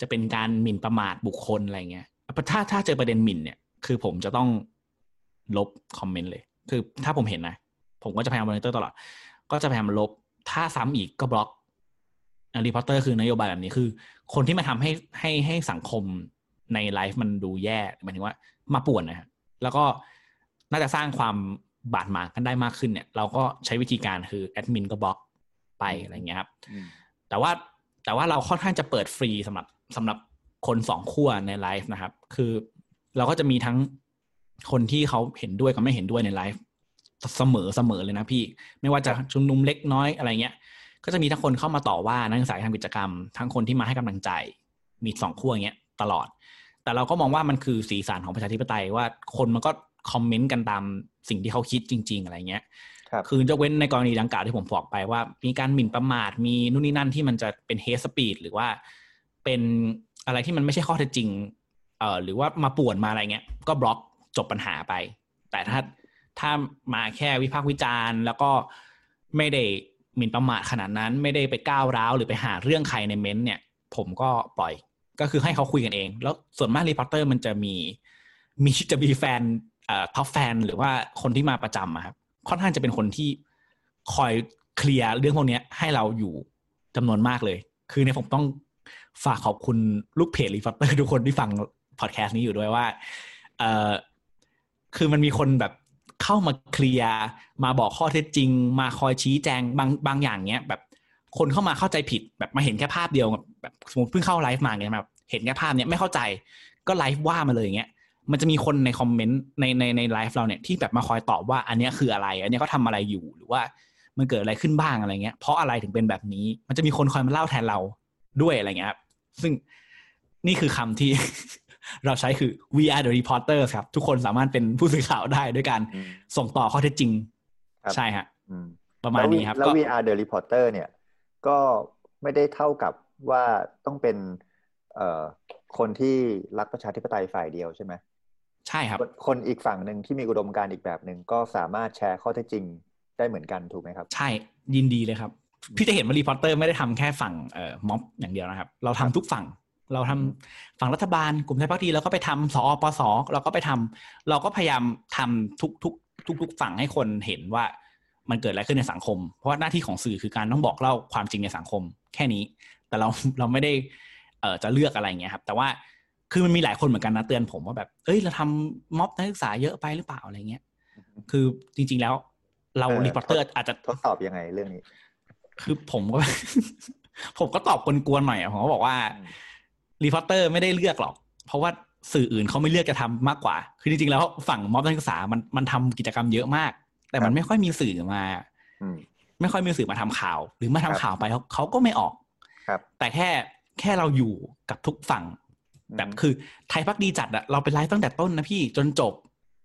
จะเป็นการหมิ่นประมาทบุคคลอะไรเงี้ยถ้าถ้าเจอประเด็นหมิ่นเนี่ย คือผมจะต้องลบ comment เลย คือถ้าผมเห็นนะ ผมก็จะพยายามมอนิเตอร์ตลอด ก็จะพยายามลบ ถ้าซ้ำอีกก็บล็อกReporters คือนโยบายแบบนี้คือ คนที่มาทำให้ให้ให้สังคมในไลฟ์มันดูแย่หมายถึงว่ามาป่วนนะฮะแล้วก็น่าจะสร้างความ บาดหมางกันได้มากขึ้นเนี่ย เราก็ใช้วิธีการคือแอดมินก็บล็อกไปอะไรเงี้ยครับแต่ว่าแต่ว่าเราค่อนข้างจะเปิดฟรีสำหรับสำหรับคนสองขั้วในไลฟ์นะครับ คือเราก็จะมีทั้งคนที่เขาเห็นด้วยกับไม่เห็นด้วยในไลฟ์เสมอเสมอเลยนะพี่ ไม่ว่าจะชุมนุมเล็กน้อยอะไรเงี้ย ก็จะมีทั้งคนเข้ามาต่อว่านักศึกษาทำกิจกรรม ทั้งคนที่มาให้กำลังใจ มีสองขั้วอย่างเงี้ยตลอด แต่เราก็มองว่ามันคือสีสันของประชาธิปไตยว่าคนมันก็ คอมเมนต์กันตามสิ่งที่เขาคิดจริง ๆ อะไรเงี้ยคือยกเว้นในกรณีดังกล่าวที่ผมบอกไปว่า มีการหมิ่นประมาทมีนู่นนี่นั่นที่มันจะเป็นเฮสปีดหรือว่าเป็นอะไรที่มันไม่ใช่ข้อเท็จจริงเอ่อหรือว่ามาป่วนมาอะไรเงี้ย ก็บล็อกจบปัญหาไป แต่ถ้าถ้ามาแค่วิพากษ์วิจารณ์ แล้วก็ไม่ได้หมิ่นประมาทขนาดนั้น ไม่ได้ไปก้าวร้าวหรือไปหาเรื่องใครใน comment เนี่ย ผมก็ปล่อยก็คือให้เขาคุยกันเอง แล้วส่วนมาก Reporters มันจะมีมีจะมีแฟนเอ่อ top fan หรือว่าคนที่มาประจำครับค่อนข้างจะเป็นคนที่คอย clear เรื่องพวกนี้ให้เราอยู่จำนวนมากเลย คือเนี่ยผมต้องฝากขอบคุณลูกเพจ Reporter ทุกคนที่ฟังพอดแคสต์นี้อยู่ด้วยว่าเออคือมันมีคนแบบเข้ามาเคลียร์มาบอกข้อเท็จจริง มาคอยชี้แจงบางบางอย่างเนี้ย แบบคนเข้ามาเข้าใจผิดแบบมาเห็นแค่ภาพเดียวแบบสมมติเพิ่งเข้าไลฟ์มาเงี้ยแบบเห็นแค่ภาพเนี้ยไม่เข้าใจ ก็ไลฟ์ว่ามาเลยอย่างเงี้ย มันจะมีคนในคอมเมนต์ในในในไลฟ์เราเนี่ยที่แบบมาคอยตอบว่าอันนี้คืออะไร อันนี้เขาทำอะไรอยู่หรือว่ามันเกิดอะไรขึ้นบ้างอะไรเงี้ยเพราะอะไรถึงเป็นแบบนี้ มันจะมีคนคอยมาเล่าแทนเราด้วยอะไรเงี้ยครับซึ่งนี่คือคำที่เราใช้คือ we are the reporters ครับ ทุกคนสามารถเป็นผู้สื่อข่าวได้ด้วยการอืมส่งต่อข้อเท็จจริงครับใช่ฮะอืมประมาณนี้ครับ แล้วก็ VR the reporter เนี่ย ก็ไม่ได้เท่ากับว่าต้องเป็นเอ่อคนที่รักประชาธิปไตยฝ่ายเดียวใช่ไหม ใช่ครับคนคนอีกฝั่งหนึ่งที่มีอุดมการณ์อีกแบบหนึ่งก็สามารถแชร์ข้อเท็จจริงได้เหมือนกันถูกไหมครับ ใช่ยินดีเลยครับ พี่จะเห็นว่ารีพอร์เตอร์ไม่ได้ทำแค่ฝั่งเอ่อม็อบอย่างเดียวนะครับ เราทำทุกฝั่งเราทำอืมฝั่งรัฐบาลกลุ่มไทยพักดีเราก็ไปทำสอปสเราก็ไปทำเราก็พยายามทำทุกทุกทุกทุกฝั่งให้คนเห็นว่ามันเกิดอะไรขึ้นในสังคม เพราะว่าหน้าที่ของสื่อคือการต้องบอกเล่าความจริงในสังคม แค่นี้ แต่เราเราไม่ได้เอ่อจะเลือกอะไรเงี้ยครับ แต่ว่า คือมันมีหลายคนเหมือนกันนะเตือนผมว่าแบบ เอ้ยเราทำม็อบนักศึกษาเยอะไปหรือเปล่าอะไรเงี้ย คือจริง ๆแล้ว เราเออ Reporterอาจจะทศตอบยังไงเรื่องนี้ คือผมก็ ผมก็ตอบกวนๆหน่อยอะผมก็บอกว่าอืม Reporter ไม่ได้เลือกหรอก เพราะว่าสื่ออื่นเขาไม่เลือกจะทำมากกว่า คือจริงๆแล้วฝั่งม็อบนักศึกษามันมันทำกิจกรรมเยอะมาก แต่มันไม่ค่อยมีสื่อมาอืมไม่ค่อยมีสื่อมาทำข่าว หรือมาทำครับข่าวไปเขาเขาก็ไม่ออกครับ แต่แค่แค่เราอยู่กับทุกฝั่ง แบบคือไทยพักดีจัดอะเราไปไลฟ์ตั้งแต่ต้นนะพี่จนจบ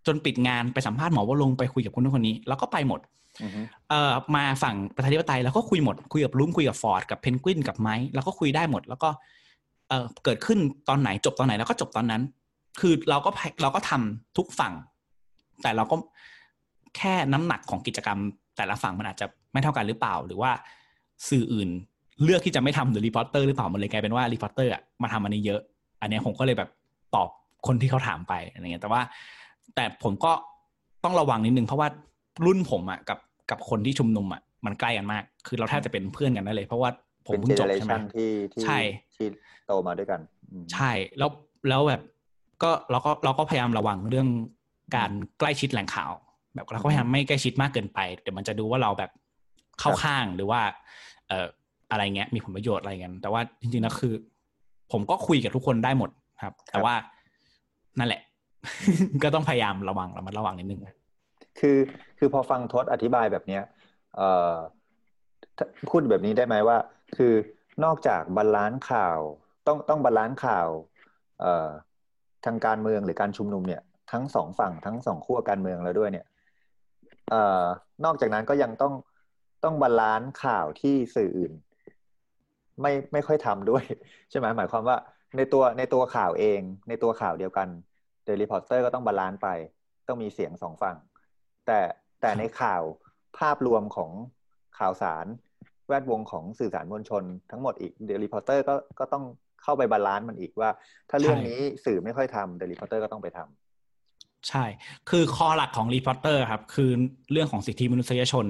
จนปิดงานไปสัมภาษณ์หมอว่าลงค์ไปคุยกับคนนู้นคนนี้แล้วก็ไปหมดอือฮึเอ่อมาฝั่งประชาธิปไตยแล้วก็คุยหมดคุยกับลุงคุยกับฟอร์ดกับเพนกวินกับไม้แล้วก็คุยได้หมด แล้วก็เอ่อเกิดขึ้นตอนไหนจบตอนไหนแล้วก็จบตอนนั้น คือเราก็พยเราก็ทำทุกฝั่ง แต่เราก็แค่น้ำหนักของกิจกรรม แต่ละฝั่งมันอาจจะไม่เท่ากันหรือเปล่า หรือว่าสื่ออื่นเลือกที่จะไม่ทำหรือ Reporter หรือเปล่ามันเลยกลายเป็นว่า Reporter อะมาทำอันนี้เยอะ อันเนี้ยผมก็เลยแบบตอบคนที่เขาถามไปอะไรเงี้ยแต่ว่า แต่ผมก็ต้องระวังนิดนึงเพราะว่ารุ่นผมอะกับกับคนที่ชุมนุมอะมันใกล้กันมาก คือเราแทบจะเป็นเพื่อนกันได้เลย เพราะว่าผมเป็นเพิ่เจงเนจบใช่ไหม generation ที่่ที่ใช่ที่โตมาด้วยกันออืมใช่แล้วแล้วแบบก็เราก็เราก็พยายามระวังเรื่องการใกล้ชิดแหล่งข่าว แบบเราก็พยายามไม่ใกล้ชิดมากเกินไปเดี๋ยวมันจะดูว่าเราแบบเข้าข้างหรือว่า เอ่ออะไรเงี้ยมีผลประโยชน์อะไรกันแต่ว่าจริงๆแล้วคือ ผมก็คุยกับทุกคนได้หมดครับ แต่ว่านั่นแหละ ก็ต้องพยายามระวังระมัดระวังนิดนึงคือคือพอฟังทศอธิบายแบบเนี้ยเอ่อถ้าพูดแบบนี้ได้ไหมว่า คือนอกจาก balance ข่าวต้องต้อง balance ข่าวเอ่อทางการเมืองหรือการชุมนุมเนี่ย ทั้งสองฝั่งทั้งสองขั้วการเมืองแล้วด้วยเนี่ยเอ่อนอกจากนั้นก็ยังต้องต้อง balance ข่าวที่สื่ออื่น ไม่ไม่ค่อยทำด้วย ใช่ไหมหมายความว่าในตัวในตัวข่าวเอง ในตัวข่าวเดียวกัน The Reporter ก็ต้อง balance ไป ต้องมีเสียงสองฝั่ง แต่แต่ในข่าวภาพรวมของข่าวสาร แวดวงของสื่อสารมวลชน ทั้งหมดอีก The Reporter ก็ก็ต้องเข้าไป balance มันอีกว่า ถ้าเรื่องใช่นี้สื่อไม่ค่อยทำ The Reporter ก็ต้องไปทำใช่ คือคอหลักของรีพอร์เตอร์ครับ คือเรื่องของสิทธิมนุษยชน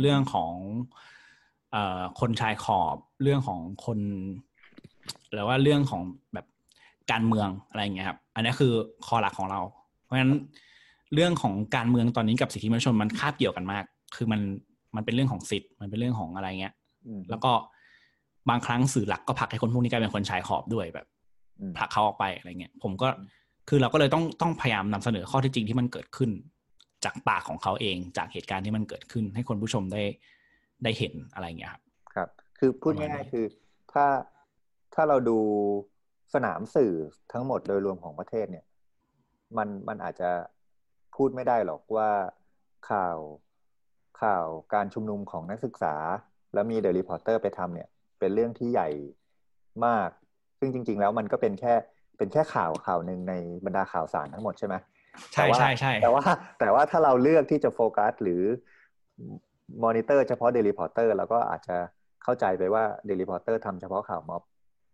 เรื่องของเอ่อ คนชายขอบเรื่องของคนหรือว่าเรื่องของแบบการเมืองอะไรอย่างเงี้ยครับ อันนี้คือคอหลักของเรา เพราะฉะนั้นเรื่องของการเมืองตอนนี้กับสิทธิมนุษยชนมันคาบเกี่ยวกันมาก คือมันมันเป็นเรื่องของสิทธิ์มันเป็นเรื่องของอะไรเงี้ยอืมแล้วก็บางครั้งสื่อหลักก็ผลักให้คนพวกนี้กลายเป็นคนชายขอบด้วยแบบอืมผลักเขาออกไปอะไรเงี้ย ผมก็คือเราก็เลยต้องต้องพยายามนำเสนอข้อเท็จจริงที่มันเกิดขึ้น จากปากของเขาเองจากเหตุการณ์ที่มันเกิดขึ้น ให้คนผู้ชมได้ ได้เห็นอะไรเงี้ยครับครับ คือพูดประมาณนี้ง่ายๆคือถ้าถ้าเราดูสนามสื่อทั้งหมดโดยรวมของประเทศเนี่ย มันมันอาจจะพูดไม่ได้หรอกว่าข่าวข่าวการชุมนุมของนักศึกษา แล้วมี The Reporter ไปทำเนี่ย เป็นเรื่องที่ใหญ่มาก ซึ่งจริง ๆ แล้วมันก็เป็นแค่เป็นแค่ข่าวข่าวหนึ่งในบรรดาข่าวสารทั้งหมดใช่ไหมใช่แต่ว่าใช่ใช่แต่ว่าแต่ว่าถ้าเราเลือกที่จะโฟกัสหรือ มอนิเตอร์เฉพาะ The Reporter เราก็อาจจะเข้าใจไปว่า The Reporter ทำเฉพาะข่าวม็อบ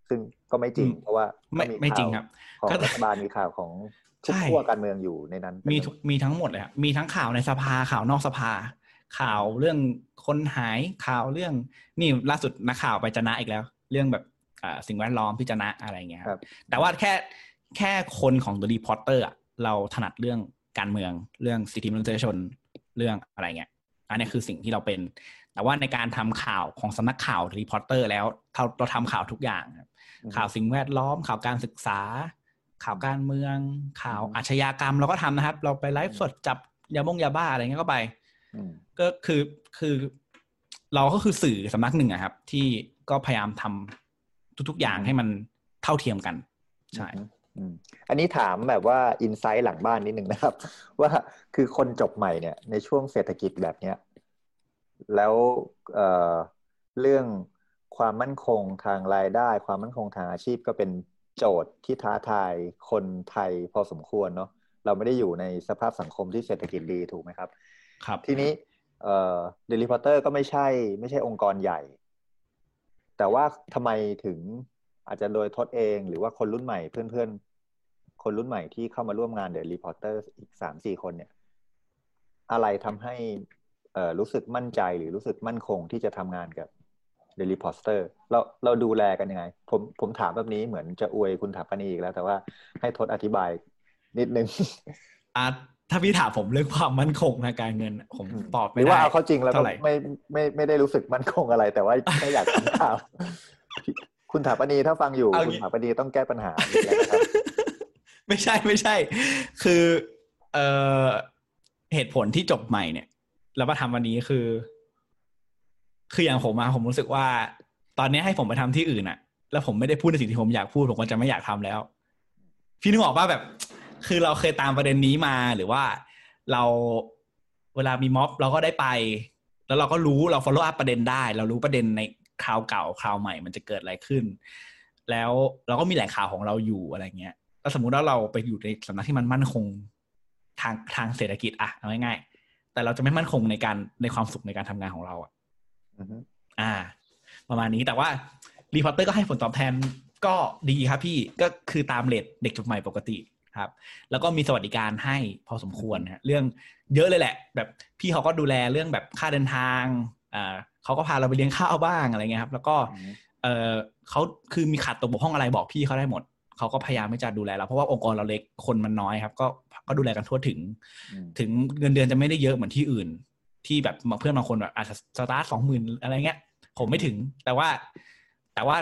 ซึ่งก็ไม่จริงเพราะว่าไม่ก็ไม่จริงครับ ก็ข่าวครับของรัฐบาลมีข่าวของทุกขั้วใช่การเมืองอยู่ในนั้น มีเป็นทุกมีทั้งหมดเลยครับมีทั้งข่าวในสภาข่าวนอกสภา ข่าวเรื่องคนหายข่าวเรื่องนี่ล่าสุดนักข่าวไปจนะอีกแล้ว เรื่องแบบอ่าสิ่งแวดล้อมพิจนะอะไรอย่างเงี้ยคครัรับบแต่ว่าแค่แค่คนของ The Reporter อะเราถนัดเรื่องการเมืองเรื่องสิทธิมนุษยชนเรื่องอะไรเงี้ย อันนี้คือสิ่งที่เราเป็น แต่ว่าในการทำข่าวของสำนักข่าว The Reporter แล้วเราเราทำข่าวทุกอย่างครับอืมข่าวสิ่งแวดล้อม ข่าวการศึกษา ข่าวการเมือง ข่าวอืมอาชญากรรมเราก็ทำนะครับ เราไปไลฟ์สดจับยาบงยาบ้าอะไรเงี้ยก็ไปอืมก็คือคือเราก็คือสื่อสำนักหนึ่งอะครับ ที่ก็พยายามททุก ๆ อย่างให้มันเท่าเทียมกัน ใช่ อืมอันนี้ถามแบบว่าอินไซต์หลังบ้านนิดหนึ่งนะครับ ว่าคือคนจบใหม่เนี่ย ในช่วงเศรษฐกิจแบบเนี้ย แล้วเอ่อเรื่องความมั่นคงทางรายได้ ความมั่นคงทางอาชีพก็เป็นโจทย์ที่ท้าทายคนไทยพอสมควรเนาะเราไม่ได้อยู่ในสภาพสังคมที่เศรษฐกิจดีถูกไหมครับ ครับ ทีนี้เอ่อ Daily Porter ก็ไม่ใช่ ไม่ใช่องค์กรใหญ่ แต่ว่าทำไมถึง อาจจะโดยทดเองหรือว่าคนรุ่นใหม่เพื่อนๆ คนรุ่นใหม่ที่เข้ามาร่วมงาน Daily Porter อีกสามสี่คนเนี่ย อะไรทำให้เอ่อรู้สึกมั่นใจหรือรู้สึกมั่นคงที่จะทำงานกับ Daily Poster เราเราดูแลกันยังไง ผมผมถามแบบนี้เหมือนจะอวยคุณถาปนีอีกแล้ว แต่ว่าให้ทดอธิบายนิดนึงอะถ้าพี่ถามผมเรื่องความมั่นคงทางการเงิน ผมอืมตอบหไม่รือได้ว่าเอาเข้าจริงแล้วก็เท่าไหร่ไม่ไม่ไม่ได้รู้สึกมั่นคงอะไร แต่ว่าแค่อยากถามข่าว คุณถาปนีถ้าฟังอยู่ คุณถาปนีต้องแก้ปัญหาแล้วนะครับไม่ใช่ไม่ใช่ คือเอ่อเหตุผลที่จบใหม่เนี่ย แล้วมาทำวันนี้คือ คืออย่างผมมาผมรู้สึกว่า ตอนนี้ให้ผมไปทำที่อื่นอะแล้วผมไม่ได้พูดในสิ่งที่ผมอยากพูดผมก็จะไม่อยากทำแล้ว พี่นึกออกว่าแบบ คือเราเคยตามประเด็นนี้มาหรือว่าเราเวลามีม็อบเราก็ได้ไป แล้วเราก็รู้เรา follow up ประเด็นได้ เรารู้ประเด็นใน คราวเก่าคราวใหม่มันจะเกิดอะไรขึ้น แล้วเราก็มีแหล่งข่าวของเราอยู่อะไรเงี้ยแล้วสมมุติว่าเราไปอยู่ในสำนักที่มันมั่นคงทางทางเศรษฐกิจอะเอาง่ายๆแต่เราจะไม่มั่นคงในการในความสุขในการทำงานของเราอะอือฮึอ่า ประมาณนี้แต่ว่ารีพอร์เตอร์ก็ให้ผลตอบแทนก็ดีครับพี่ก็คือตามเลทเด็กจบใหม่ปกติครับ แล้วก็มีสวัสดิการให้พอสมควรนะฮะเรื่องเยอะเลยแหละ แบบพี่เขาก็ดูแลเรื่องแบบค่าเดินทางอ่า เขาก็พาเราไปเลี้ยงข้าวบ้างอะไรเงี้ยครับ แล้วก็อือฮึเออเขาคือมีขาดตกบกพร่องอะไรบอกพี่เขาได้หมดเขาก็พยายามที่จะดูแลเราเพราะว่าองค์กรเราเล็กคนมันน้อยครับ ก็ก็ดูแลกันทั่วถึงอืมถึงเงินเดือนจะไม่ได้เยอะเหมือนที่อื่น ที่แบบบางเพื่อนบางคนแบบอาจจะสตาร์ทสองหมื่นอะไรเงี้ย ผมไม่ถึง แต่ว่าแต่ว่า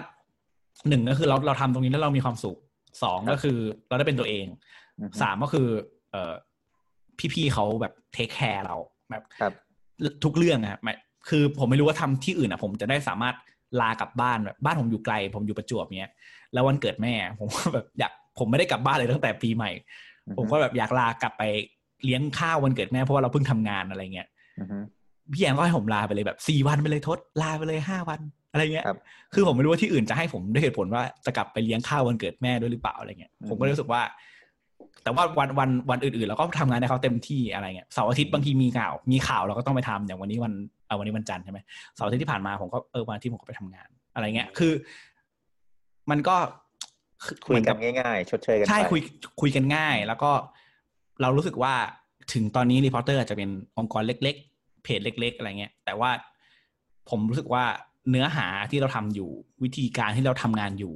หนึ่งก็คือเราเราทำตรงนี้แล้วเรามีความสุขสองก็คือเราได้เป็นตัวเองอือฮึสามก็คือเออพี่ๆเขาแบบ take care เราแบบครับทุกเรื่องอะหมาย คือผมไม่รู้ว่าทำที่อื่นอะผมจะได้สามารถลากลับบ้านแบบบ้านผมอยู่ไกล ผมอยู่ประจวบเนี้ย แล้ววันเกิดแม่ ผมก็แบบอยากผมไม่ได้กลับบ้านเลยตั้งแต่ปีใหม่อือฮึผมก็แบบอยากลากลับไปเลี้ยงข้าววันเกิดแม่เพราะว่าเราเพิ่งทำงานอะไรเงี้ยอือฮึพี่แอนก็ให้ผมลาไปเลยแบบสี่วันไปเลยทดลาไปเลยห้าวันอะไรเงี้ยครับคือผมไม่รู้ว่าที่อื่นจะให้ผมด้วยเหตุผลว่าจะกลับไปเลี้ยงข้าววันเกิดแม่ด้วยหรือเปล่าอะไรเงี้ยอืมผมก็เลยรู้สึกว่า แต่ว่าวันวันวันอื่นๆเราก็ทำงานในเขาเต็มที่อะไรเงี้ยเสาร์อาทิตย์บางทีมีข่าว มีข่าวเราก็ต้องไปทำอย่างวันนี้วันเอาวันนี้วันจันทร์ใช่ไหมเสาร์อาทิตย์ที่ผ่านมาผมก็เออวันอาที่ผมก็ไปทำงาน อะไรเงี้ยคือ มันก็อคุยเหมือกับนง่ายๆชดเชยกันไปใช่คุยคุยกันง่าย แล้วก็เรารู้สึกว่าถึงตอนนี้รีพอร์เตอร์อาจจะเป็นองค์กรเล็ก ๆ เพจเล็ก ๆ อะไรเงี้ย แต่ว่าผมรู้สึกว่าเนื้อหาที่เราทำอยู่ วิธีการที่เราทำงานอยู่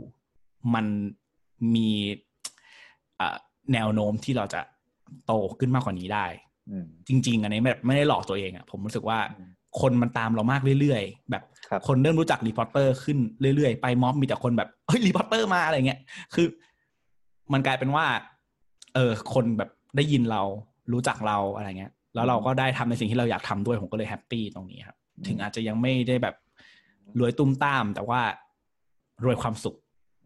มันมีเอ่อ แนวโน้มที่เราจะโตขึ้นมากกว่านี้ได้อืมจริง ๆ อันนี้แบบไม่ได้หลอกตัวเองอะผมรู้สึกว่าอืมคนมันตามเรามากเรื่อยๆ แบบครับคนเริ่มรู้จัก Reporter ขึ้นเรื่อยๆ ไปม็อบมีแต่คนแบบเฮ้ย Reporter มาอะไรเงี้ยคือ มันกลายเป็นว่า เออคนแบบได้ยินเรารู้จักเราอะไรเงี้ย แล้วเราก็ได้ทำในสิ่งที่เราอยากทำด้วยผมก็เลย happy ตรงนี้ครับ ถึงอาจจะยังไม่ได้แบบรวยตุ้มตาม แต่ว่ารวยความสุข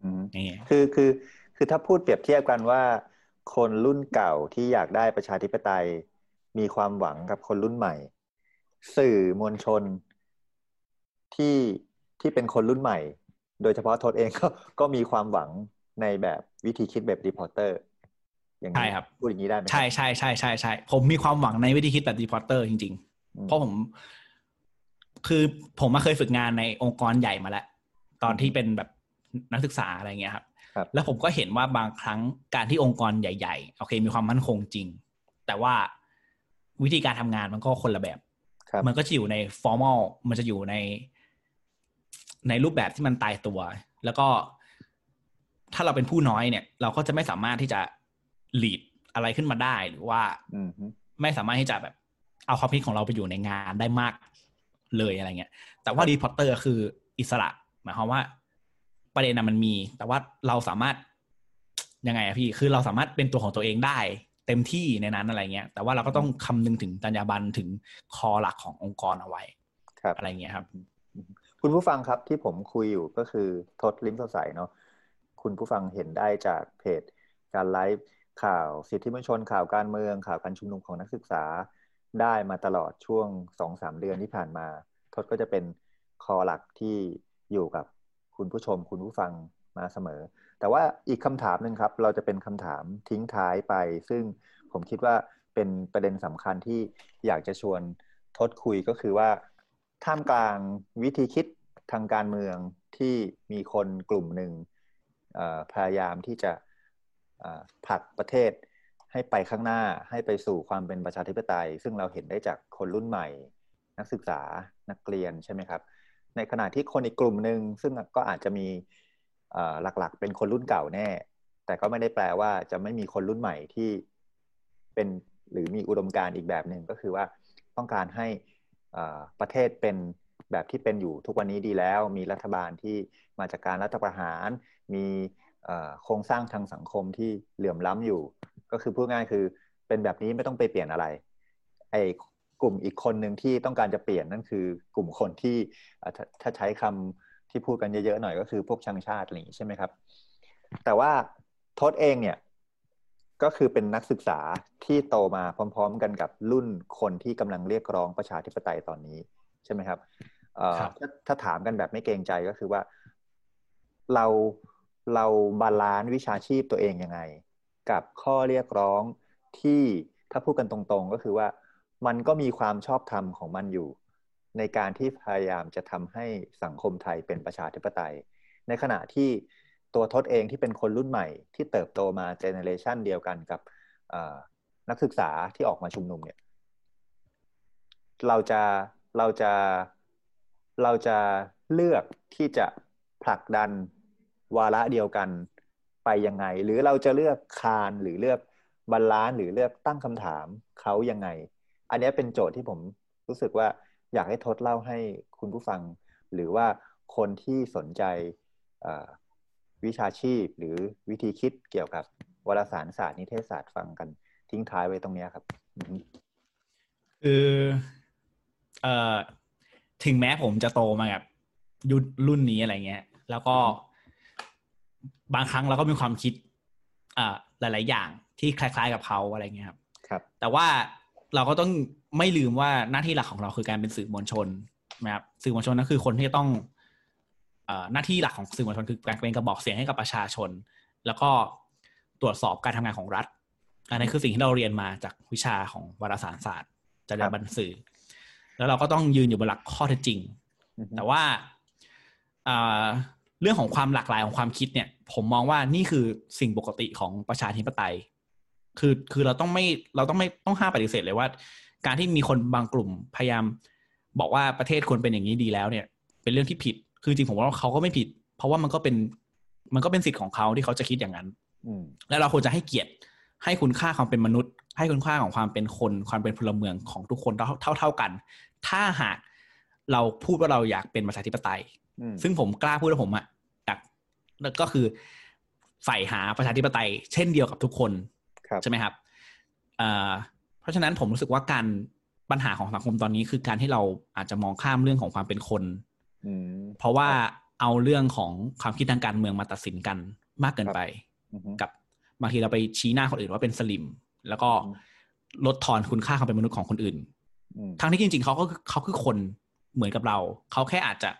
อืมนี่คือคือคือถ้าพูดเปรียบเทียบกันว่า คนรุ่นเก่าที่อยากได้ประชาธิปไตย มีความหวังกับคนรุ่นใหม่ สื่อมวลชนที่ที่เป็นคนรุ่นใหม่ โดยเฉพาะทศเองก็ก็มีความหวังในแบบวิธีคิดแบบ Reporter อย่างนี้ใช่ครับพูดอย่างนี้ได้ไหมใช่ใช่ใช่ใช่ใช่ผมมีความหวังในวิธีคิดแบบ Reporter จริงๆอืมเพราะผม คือผมมาเคยฝึกงานในองค์กรใหญ่มาแล้ว ตอนที่เป็นแบบนักศึกษาอะไรเงี้ยครับครับ แล้วผมก็เห็นว่าบางครั้งการที่องค์กรใหญ่ ๆ โอเค มีความมั่นคงจริง แต่ว่าวิธีการทำงานมันก็คนละแบบครับมันก็จะอยู่ใน formal มันจะอยู่ใน ในรูปแบบที่มันตายตัว แล้วก็ถ้าเราเป็นผู้น้อยเนี่ย เราก็จะไม่สามารถที่จะ lead อะไรขึ้นมาได้หรือว่าอืมฮึไม่สามารถที่จะแบบ เอาความคิดของเราไปอยู่ในงานได้มากเลยอะไรเงี้ย แต่ว่า Reporter คืออิสระ หมายความว่า ประเด็นน่ะมันมี แต่ว่าเราสามารถยังไงอะพี่ คือเราสามารถเป็นตัวของตัวเองได้ เต็มที่ในนั้นอะไรเงี้ย แต่ว่าเราก็ต้องคำนึงถึงจรรยาบรรณถึง core หลักขององค์กรเอาไว้ครับอะไรเงี้ยครับ คุณผู้ฟังครับที่ผมคุยอยู่ก็คือทศลิ้มสดใสเนาะคุณผู้ฟังเห็นได้จากเพจการไลฟ์ข่าวสิทธิมนุษยชนข่าวการเมืองข่าวการชุมนุมของนักศึกษาได้มาตลอดช่วงสองสามเดือนที่ผ่านมา ทศก็จะเป็นคอหลักที่อยู่กับ คุณผู้ชมคุณผู้ฟังมาเสมอ แต่ว่าอีกคำถามหนึ่งครับ เราจะเป็นคำถามทิ้งท้ายไป ซึ่งผมคิดว่าเป็นประเด็นสำคัญที่อยากจะชวนทศคุยก็คือว่าท่ามกลางวิธีคิดทางการเมืองที่มีคนกลุ่มหนึ่งพยายามที่จะผลักประเทศให้ไปข้างหน้าให้ไปสู่ความเป็นประชาธิปไตย ซึ่งเราเห็นได้จากคนรุ่นใหม่ นักศึกษานักเรียนใช่ไหมครับ ในขณะที่คนอีกกลุ่มหนึ่งซึ่งก็อาจจะมีหลักๆ เป็นคนรุ่นเก่าแน่ แต่ก็ไม่ได้แปลว่าจะไม่มีคนรุ่นใหม่ที่เป็นหรือมีอุดมการณ์อีกแบบหนึ่งก็คือว่าต้องการให้ประเทศเป็นแบบที่เป็นอยู่ทุกวันนี้ดีแล้ว มีรัฐบาลที่มาจากการรัฐประหาร มีโครงสร้างทางสังคมที่เหลื่อมล้ำอยู่ ก็คือพูดง่ายคือเป็นแบบนี้ไม่ต้องไปเปลี่ยนอะไรไอ้ กลุ่มอีกคนหนึ่งที่ต้องการจะเปลี่ยนนั่นคือกลุ่มคนที่ถ้าใช้คำที่พูดกันเยอะๆหน่อยก็คือพวกช่างชาติอะไรอย่างนี้ใช่ไหมครับ แต่ว่าโทษเองเนี่ยก็คือเป็นนักศึกษาที่โตมาพร้อม ๆ กันกับรุ่นคนที่กำลังเรียกร้องประชาธิปไตยตอนนี้ใช่ไหมครับถ้าถ้าถามกันแบบไม่เกรงใจก็คือว่าเราเราบาลานซ์วิชาชีพตัวเองยังไง กับข้อเรียกร้องที่ถ้าพูดกันตรงๆ ก็คือว่า มันก็มีความชอบธรรมของมันอยู่ ในการที่พยายามจะทำให้สังคมไทยเป็นประชาธิปไตย ในขณะที่ตัวทศเองที่เป็นคนรุ่นใหม่ ที่เติบโตมา generation เดียวกันกับนักศึกษาที่ออกมาชุมนุมเนี่ย เราจะเราจะเราจะเลือกที่จะผลักดันวาระเดียวกันไปยังไง หรือเราจะเลือกคานหรือเลือก balance หรือเลือกตั้งคำถามเขายังไง อันนี้เป็นโจทย์ที่ผมรู้สึกว่าอยากให้ทศเล่าให้คุณผู้ฟัง หรือว่าคนที่สนใจวิชาชีพหรือวิธีคิดเกี่ยวกับวารสารศาสตร์นิเทศศาสตร์ฟังกันทิ้งท้ายไว้ตรงนี้ครับ คือเอ่อถึงแม้ผมจะโตมากับยุครุ่นนี้อะไรเงี้ย แล้วก็บางครั้งเราก็มีความคิดอ่าหลาย ๆ อย่างที่คล้าย ๆ กับเขาอะไรเงี้ยครับ ครับ แต่ว่า เราก็ต้องไม่ลืมว่าหน้าที่หลักของเราคือการเป็นสื่อมวลชนนะครับสื่อมวลชนนั่นคือคนที่ต้องหน้าที่หลักของสื่อมวลชนคือการเป็นกระบอกเสียงให้กับประชาชน แล้วก็ตรวจสอบการทำงานของรัฐอันนี้คือสิ่งที่เราเรียนมาจากวิชาของวารสารศาสตร์จรรยาบรรณสื่อ แล้วเราก็ต้องยืนอยู่บนหลักข้อเท็จจริง แต่ว่าเรื่องของความหลากหลายของความคิดเนี่ย ผมมองว่านี่คือสิ่งปกติของประชาธิปไตย คือคือเราต้องไม่เราต้องไม่ต้องห้ามปฏิเสธเลยว่า การที่มีคนบางกลุ่มพยายาม บอกว่าประเทศควรเป็นอย่างนี้ดีแล้วเนี่ย เป็นเรื่องที่ผิด คือจริงผมว่าเขาก็ไม่ผิด เพราะว่ามันก็เป็นมันก็เป็นสิทธิ์ของเขาที่เขาจะคิดอย่างนั้นแล้วเราควรจะให้เกียรติให้คุณค่าความเป็นมนุษย์ ให้คุณค่าของความเป็นคนความเป็นพลเมืองของทุกคนเท่าเท่ากัน ถ้าหากเราพูดว่าเราอยากเป็นประชาธิปไตย ซึ่งผมกล้าพูดว่าผมอะอยากก็คือใฝ่หาประชาธิปไตย เช่นเดียวกับทุกคน ใช่ไหมครับเพราะฉะนั้นผมรู้สึกว่าการปัญหาของสังคมตอนนี้คือการที่เราอาจจะมองข้ามเรื่องของความเป็นคนเพราะว่าเอาเรื่องของความคิดทางการเมืองมาตัดสินกันมากเกินไป กับบางทีเราไปชี้หน้าคนอื่นว่าเป็นสลิม แล้วก็ลดทอนคุณค่าความเป็นมนุษย์ของคนอื่นทั้งที่จริง ๆเขาก็เขาคือคนเหมือนกับเรา เขาแค่อาจจะ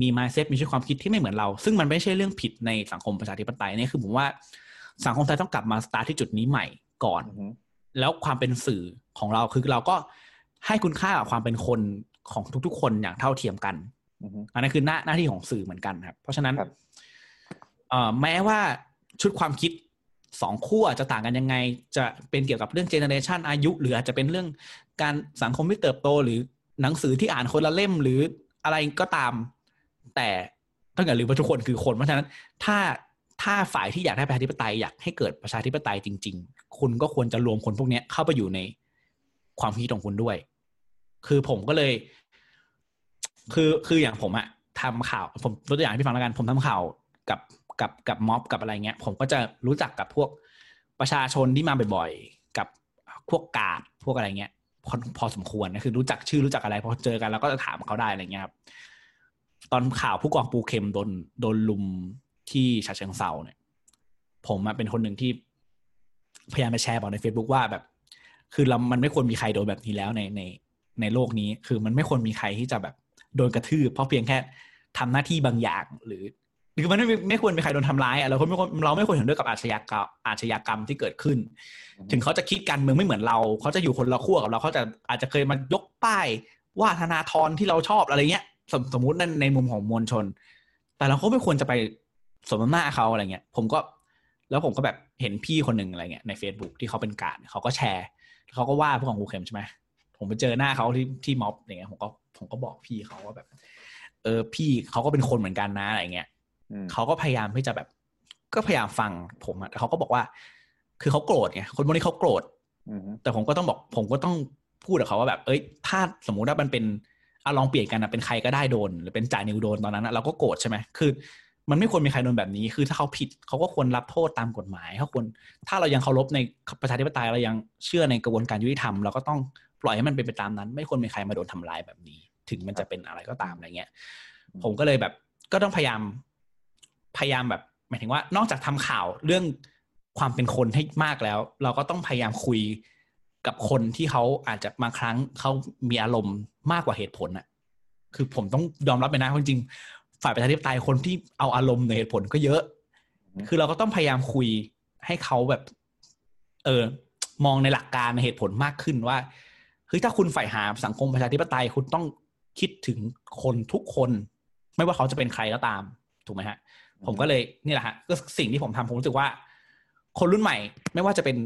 มีมายเซ็ตมีชุดความคิดที่ไม่เหมือนเรา ซึ่งมันไม่ใช่เรื่องผิดในสังคมประชาธิปไตยนี่คือผมว่า สังคมไทยต้องกลับมาสตาร์ทที่จุดนี้ใหม่ก่อน แล้วความเป็นสื่อของเราคือเราก็ให้คุณค่ากับความเป็นคนของทุกๆ คนอย่างเท่าเทียมกันอันนั้นคือหน้าหน้าที่ของสื่อเหมือนกันครับ เพราะฉะนั้นแม้ว่าชุดความคิดสองขั้วจะต่างกันยังไง จะเป็นเกี่ยวกับเรื่องเจเนอเรชันอายุหรืออาจจะเป็นเรื่องการสังคมที่เติบโต หรือหนังสือที่อ่านคนละเล่มหรืออะไรก็ตาม แต่ต้องอย่าลืมว่าทุกคนคือคนเพราะฉะนั้น ถ้า ถ้าฝ่ายที่อยากได้ประชาธิปไตยอยากให้เกิดประชาธิปไตยจริง ๆ คุณก็ควรจะรวมคนพวกนี้เข้าไปอยู่ในความคิดของคุณด้วย คือผมก็เลย คือคืออย่างผมอะทำข่าว ผมตัวอย่างให้พี่ฟังแล้วกัน ผมทำข่าวกับกับกับม็อบกับอะไรเงี้ย ผมก็จะรู้จักกับพวกประชาชนที่มาบ่อยๆ กับพวกกาดพวกอะไรเงี้ยพอพอสมควรนะคือรู้จักชื่อรู้จักอะไรพอเจอกันแล้วก็จะถามเขาได้อะไรเงี้ยครับตอนข่าวผู้กองปูเข็มโดนโดนลุม ที่ฉะเชิงเซาเนี่ย ผมเป็นคนหนึ่งที่พยายามไปแชร์บอกใน Facebook ว่าแบบ คือเรา มันไม่ควรมีใครโดนแบบนี้แล้วในในในโลกนี้ คือมันไม่ควรมีใครที่จะแบบโดนกระทืบเพราะเพียงแค่ทำหน้าที่บางอย่างหรือคือมันไม่ไม่ควรมีใครโดนทำร้ายอะเราไม่ควรเราไม่ควรเห็นด้วยกับอาชญากรรมอาชญากรรมที่เกิดขึ้น ถึงเขาจะคิดการเมืองไม่เหมือนเราเขาจะอยู่คนละขั้วกับเราเขาจะอาจจะเคยมายกป้ายว่าธนาธรที่เราชอบอะไรเงี้ย สมสมมติในในมุมของมวลชน แต่เราก็ไม่ควรจะไป สมน้ำหน้าเขาอะไรเงี้ย ผมก็แล้วผมก็แบบเห็นพี่คนหนึ่งอะไรเงี้ยใน Facebook ที่เขาเป็นการเขาก็แชร์เขาก็ว่าพวกของกูเข็มใช่ไหมผมไปเจอหน้าเขาที่ที่ม็อบอย่างเงี้ยผมก็ผมก็บอกพี่เขาว่าแบบ เออพี่เขาก็เป็นคนเหมือนกันนะอะไรเงี้ยเขาก็พยายามที่จะแบบ ก็พยายามฟังผมอะแต่เขาก็บอกว่า คือเขาโกรธไงคนพวกนี้เขาโกรธแต่ผมก็ต้องบอก ผมก็ต้องพูดกับเขาว่าแบบ เอ้ย ถ้าสมมุติว่ามันเป็นอะลองเปลี่ยนกันนะเป็นใครก็ได้โดน หรือเป็นจ่ายนิวโดนตอนนั้นนะเราก็โกรธใช่ไหมคือ มันไม่ควรมีใครโดนแบบนี้ คือถ้าเขาผิดเขาก็ควรรับโทษตามกฎหมายเขาควรถ้าเรายังเคารพในประชาธิปไตยเรายังเชื่อในกระบวนการยุติธรรมเราก็ต้องปล่อยให้มันเป็นไปตามนั้น ไม่ควรมีใครมาโดนทำร้ายแบบนี้ ถึงมันจะเป็นอะไรก็ตามอะไรเงี้ย ผมก็เลยแบบก็ต้องพยายามพยายามแบบหมายถึงว่านอกจากทำข่าวเรื่องความเป็นคนให้มากแล้ว เราก็ต้องพยายามคุยกับคนที่เขาอาจจะบางครั้งเขามีอารมณ์มากกว่าเหตุผลอะคือผมต้องยอมรับไปนะจริง ฝ่ายประชาธิปไตยคนที่เอาอารมณ์ในเหตุผลก็เยอะ คือเราก็ต้องพยายามคุยให้เขาแบบ เออ มองในหลักการในเหตุผลมากขึ้นว่าเฮ้ยถ้าคุณใฝ่หาสังคมประชาธิปไตยคุณต้องคิดถึงคนทุกคน ไม่ว่าเขาจะเป็นใครก็ตาม ถูกไหมฮะ ผมก็เลยนี่แหละฮะก็สิ่งที่ผมทำผมรู้สึกว่า คนรุ่นใหม่ ไม่ว่าจะเป็น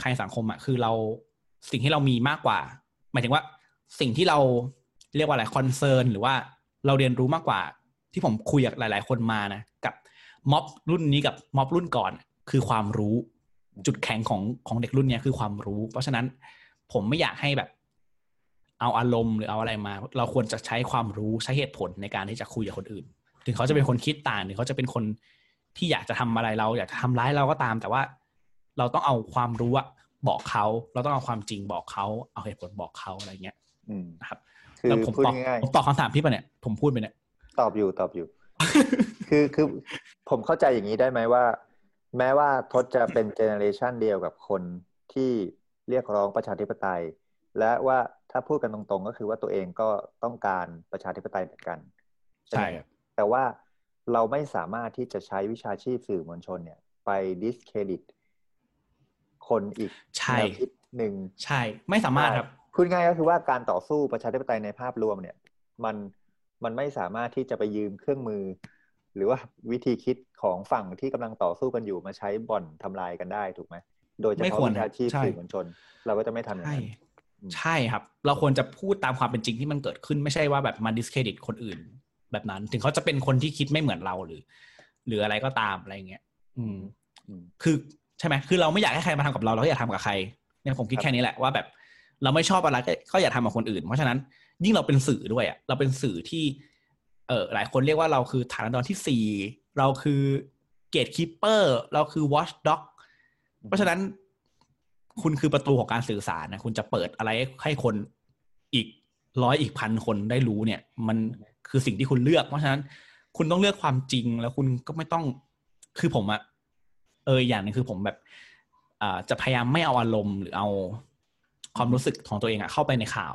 ใครสังคมอะคือเราสิ่งที่เรามีมากกว่า หมายถึงว่า สิ่งที่เราเรียกว่าอะไรคอนเซิร์นหรือว่าเราเรียนรู้มากกว่า ที่ผมคุยกับหลาย ๆ คนมานะกับม็อบรุ่นนี้กับม็อบรุ่นก่อน คือความรู้จุดแข็งของของเด็กรุ่นนี้คือความรู้ เพราะฉะนั้นผมไม่อยากให้แบบ เอาอารมณ์หรือเอาอะไรมา เราควรจะใช้ความรู้ใช้เหตุผลในการที่จะคุยกับคนอื่น ถึงเขาจะเป็นคนคิดต่างหรือเขาจะเป็นคนที่อยากจะทำอะไรเรา อยากจะทำร้ายเราก็ตาม แต่ว่าเราต้องเอาความรู้อะบอกเขาเราต้องเอาความจริงบอกเขาเอาเหตุผลบอกเขาอะไรเงี้ยนะครับคือผมตอบผมตอบคำถามพี่ปะเนี่ยผมพูดไปเนี่ย ตอบอยู่ตอบอยู่ คือคือผมเข้าใจอย่างนี้ได้ไหมว่า แม้ว่าทศจะเป็นเจเนอเรชันเดียวกับคนที่เรียกร้องประชาธิปไตย และว่าถ้าพูดกันตรงๆ ก็คือว่าตัวเองก็ต้องการประชาธิปไตยเหมือนกัน ใช่แต่ว่าเราไม่สามารถที่จะใช้วิชาชีพสื่อมวลชนเนี่ย ไปดิสเครดิตคนอีกใช่หนึ่งใช่ ไม่สามารถครับพูดง่ายก็คือว่าการต่อสู้ประชาธิปไตยในภาพรวมเนี่ย มัน มันไม่สามารถที่จะไปยืมเครื่องมือ หรือว่าวิธีคิดของฝั่งที่กำลังต่อสู้กันอยู่มาใช้บ่อนทำลายกันได้ถูกไหมโดยเฉพาะวิชาชีพสื่อมวลชน เราก็จะไม่ทำอย่างนั้นใช่ครับ เราควรจะพูดตามความเป็นจริงที่มันเกิดขึ้นไม่ใช่ว่าแบบมาดิสเครดิตคนอื่น แบบนั้น ถึงเขาจะเป็นคนที่คิดไม่เหมือนเราหรือ หรืออะไรก็ตามอะไรเงี้ย อืมคือใช่ไหมคือเราไม่อยากให้ใครมาทำกับเราเราก็อยากทำกับใครเนี่ยผมคิดแค่นี้แหละว่าแบบ เราไม่ชอบอะไรก็อย่าทำกับคนอื่น เพราะฉะนั้น ยิ่งเราเป็นสื่อด้วยอะเราเป็นสื่อที่ เออหลายคนเรียกว่าเราคือฐานันดรที่สี่เราคือ gatekeeper เราคือ watchdog เพราะฉะนั้นคุณคือประตูของการสื่อสารนะคุณจะเปิดอะไรให้คนอีกร้อยอีกพันคนได้รู้เนี่ย มันคือสิ่งที่คุณเลือก เพราะฉะนั้นคุณต้องเลือกความจริงแล้วคุณก็ไม่ต้องคือผมอะเอออย่างนึงคือผมแบบอ่าจะพยายามไม่เอาอารมณ์หรือเอาความรู้สึกของตัวเองอะเข้าไปในข่าว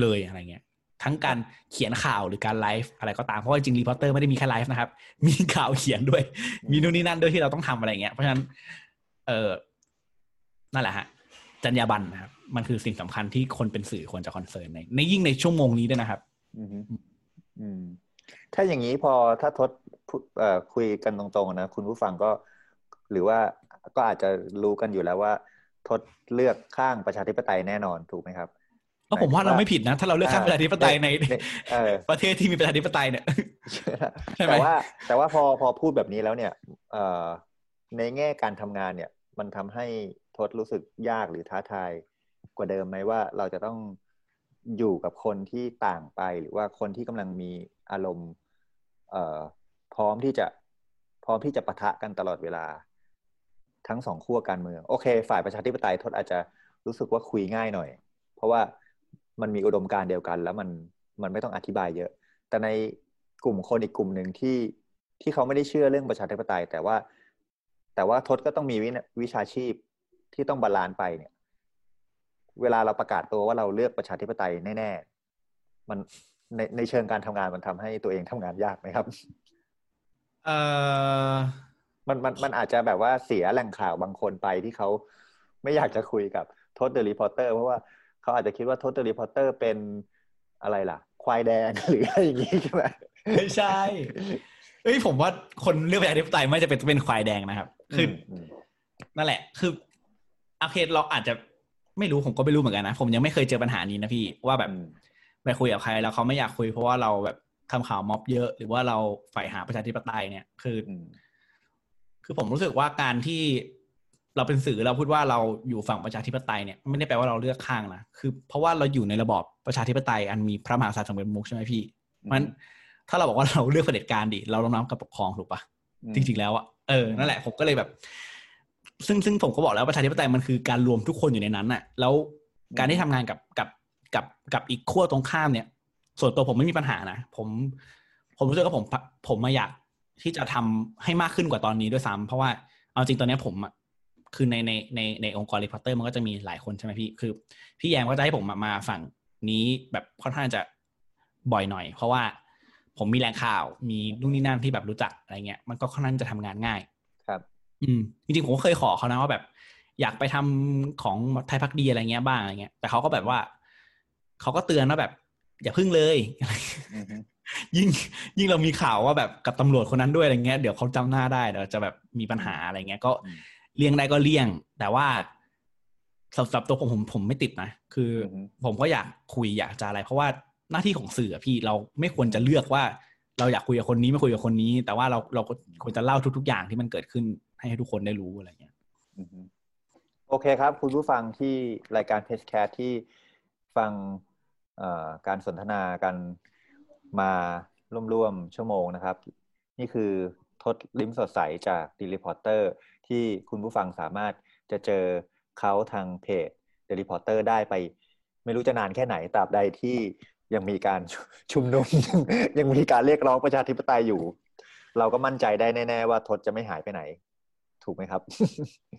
เลยอะไรเงี้ย ทั้งการเขียนข่าวหรือการไลฟ์อะไรก็ตาม เพราะว่าจริง The Reporters ไม่ได้มีแค่ไลฟ์นะครับ มีข่าวเขียนด้วย มีนู่นนี่นั่นด้วยที่เราต้องทำอะไรเงี้ย เพราะฉะนั้น เออนั่นแหละฮะจรรยาบรรณนะครับ มันคือสิ่งสำคัญที่คนเป็นสื่อควรจะคอนเซิร์นในในยิ่งในชั่วโมงนี้ด้วยนะครับอืมถ้าอย่างนี้พอถ้าทดคุยกันตรงๆนะคุณผู้ฟังก็ หรือว่าก็อาจจะรู้กันอยู่แล้วว่า ทดเลือกข้างประชาธิปไตยแน่นอนถูกไหมครับ ก็ผมว่าเราไม่ผิดนะ ถ้าเราเลือกข้างประชาธิปไตยในประเทศที่มีประชาธิปไตยเนี่ยใช่ไหมแต่ว่า แต่ว่าพอพอพูดแบบนี้แล้วเนี่ยในแง่การทำงานเนี่ย มันทำให้ทดรู้สึกยากหรือท้าทายกว่าเดิมไหมว่าเราจะต้องอยู่กับคนที่ต่างไปหรือว่าคนที่กำลังมีอารมณ์พร้อมที่จะพร้อมที่จะปะทะกันตลอดเวลา ทั้งสองขั้วการเมือง โอเค ฝ่ายประชาธิปไตยทศอาจจะรู้สึกว่าคุยง่ายหน่อย เพราะว่า มันมีอุดมการเดียวกัน แล้วมันมันไม่ต้องอธิบายเยอะ แต่ในกลุ่มคนอีกกลุ่มหนึ่งที่ที่เขาไม่ได้เชื่อเรื่องประชาธิปไตย แต่ว่า แต่ว่าทศก็ต้องมีวิวิชาชีพที่ต้อง balance ไปเนี่ย เวลาเราประกาศตัวว่าเราเลือกประชาธิปไตยแน่ๆมันในในเชิงการทำงานมันทำให้ตัวเองทำงานยากไหมครับเอ่อมันมันมันอาจจะแบบว่าเสียแหล่งข่าวบางคนไปที่เขาไม่อยากจะคุยกับทศ The Reporters เพราะว่า เขาอาจจะคิดว่าทศ The Reporters เป็นอะไรล่ะ ควายแดงหรืออะไรอย่างนี้ใช่ไหมไม่ใช่เอ้ยผมว่าคนเลือกประชาธิปไตยไม่จะเป็นเป็นควายแดงนะครับ คืออมนั่นแหละ คือโอเคเราอาจจะไม่รู้ผมก็ไม่รู้เหมือนกันนะผมยังไม่เคยเจอปัญหานี้นะพี่ว่าแบบอืมไปคุยกับใครแล้วเขาไม่อยากคุยเพราะว่าเราแบบทำข่าวม็อบเยอะ หรือว่าเราใฝ่หาประชาธิปไตยเนี่ย คืออืมคือผมรู้สึกว่าการที่ เราเป็นสื่อเราพูดว่าเราอยู่ฝั่งประชาธิปไตยเนี่ยไม่ได้แปลว่าเราเลือกข้างนะคือ เพราะว่าเราอยู่ในระบอบประชาธิปไตยอันมีพระมหากษัตริย์ทรงเป็นประมุขใช่ไหมพี่เพราะฉะนั้นถ้าเราบอกว่าเราเลือกเผด็จการดิเราล้มล้างกับปกครองถูกปะอืมจริง ๆ แล้วอะเออนั่นแหละผมก็เลยแบบ ซึ่งซึ่งผมก็บอกแล้วประชาธิปไตยมันคือการรวมทุกคนอยู่ในนั้นอะแล้วการที่ทำงานกับกับกับกับอีกขั้วตรงข้ามเนี่ย ส่วนตัวผมไม่มีปัญหานะผม ผมรู้สึกว่าผมผมมาอยากที่จะทำให้มากขึ้นกว่าตอนนี้ด้วยซ้ำเพราะว่าเอาจริงตอนเนี้ยผมอะ คือในในในในองค์กรรีพอร์เตอร์มันก็จะมีหลายคนใช่ไหมพี่ คือ พี่แยมก็จะให้ผมมามาฝั่งนี้แบบค่อนข้างจะบ่อยหน่อย เพราะว่าผมมีแรงข่าว มีนู่นนี่นั่นที่แบบรู้จักอะไรเงี้ย มันก็ค่อนข้างจะทำงานง่าย ครับ อืม จริงๆผมก็เคยขอเขานะว่าแบบ อยากไปทำของไทยพักดีอะไรเงี้ยบ้างอะไรเงี้ย แต่เขาก็แบบว่า เขาก็เตือนว่าแบบ อย่าพึ่งเลยอืมยิ่งยิ่งเรามีข่าวว่าแบบกับตำรวจคนนั้นด้วยอะไรเงี้ย เดี๋ยวเขาจำหน้าได้เดี๋ยวจะแบบมีปัญหาอะไรเงี้ย ก็อืม เลี่ยงได้ก็เลี่ยง แต่ว่าสำหรับตัวผมผมผมไม่ติดนะ คือออฮึผมก็อยากคุยอยากจะอะไร เพราะว่าหน้าที่ของสื่ออะพี่เราไม่ควรจะเลือกว่า เราอยากคุยกับคนนี้ไม่คุยกับคนนี้ แต่ว่าเราเราก็ควรจะเล่าทุก ๆ อย่างที่มันเกิดขึ้นให้ทุกคนได้รู้อะไรเงี้ยอืมโอเคครับ คุณผู้ฟังที่รายการ PRESSCAST ที่ฟังเอ่อการสนทนากันมาร่วมๆชั่วโมงนะครับ นี่คือทศ ลิ้มสดใสจาก The Reporters ที่คุณผู้ฟังสามารถจะเจอเขาทางเพจ The Reporters ได้ไป ไม่รู้จะนานแค่ไหนตราบใดที่ยังมีการชุมนุมยังมีการเรียกร้องประชาธิปไตยอยู่ เราก็มั่นใจได้แน่ ๆ ว่าทศจะไม่หายไปไหน ถูกไหมครับ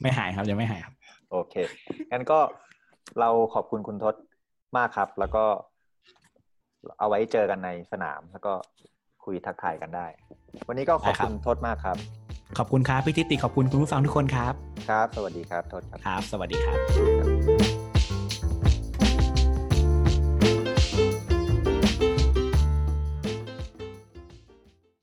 ไม่หายครับยังไม่หายครับ โอเคงั้นก็เราขอบคุณคุณทศมากครับ แล้วก็เอาไว้เจอกันในสนามแล้วก็คุยทักทายกันได้ วันนี้ก็ขอบคุณทศมากครับ ขอบคุณครับพี่ทิติขอบคุณคุณผู้ฟังทุกคนครับ ครับ สวัสดีครับทศครับครับ สวัสดีครับครับ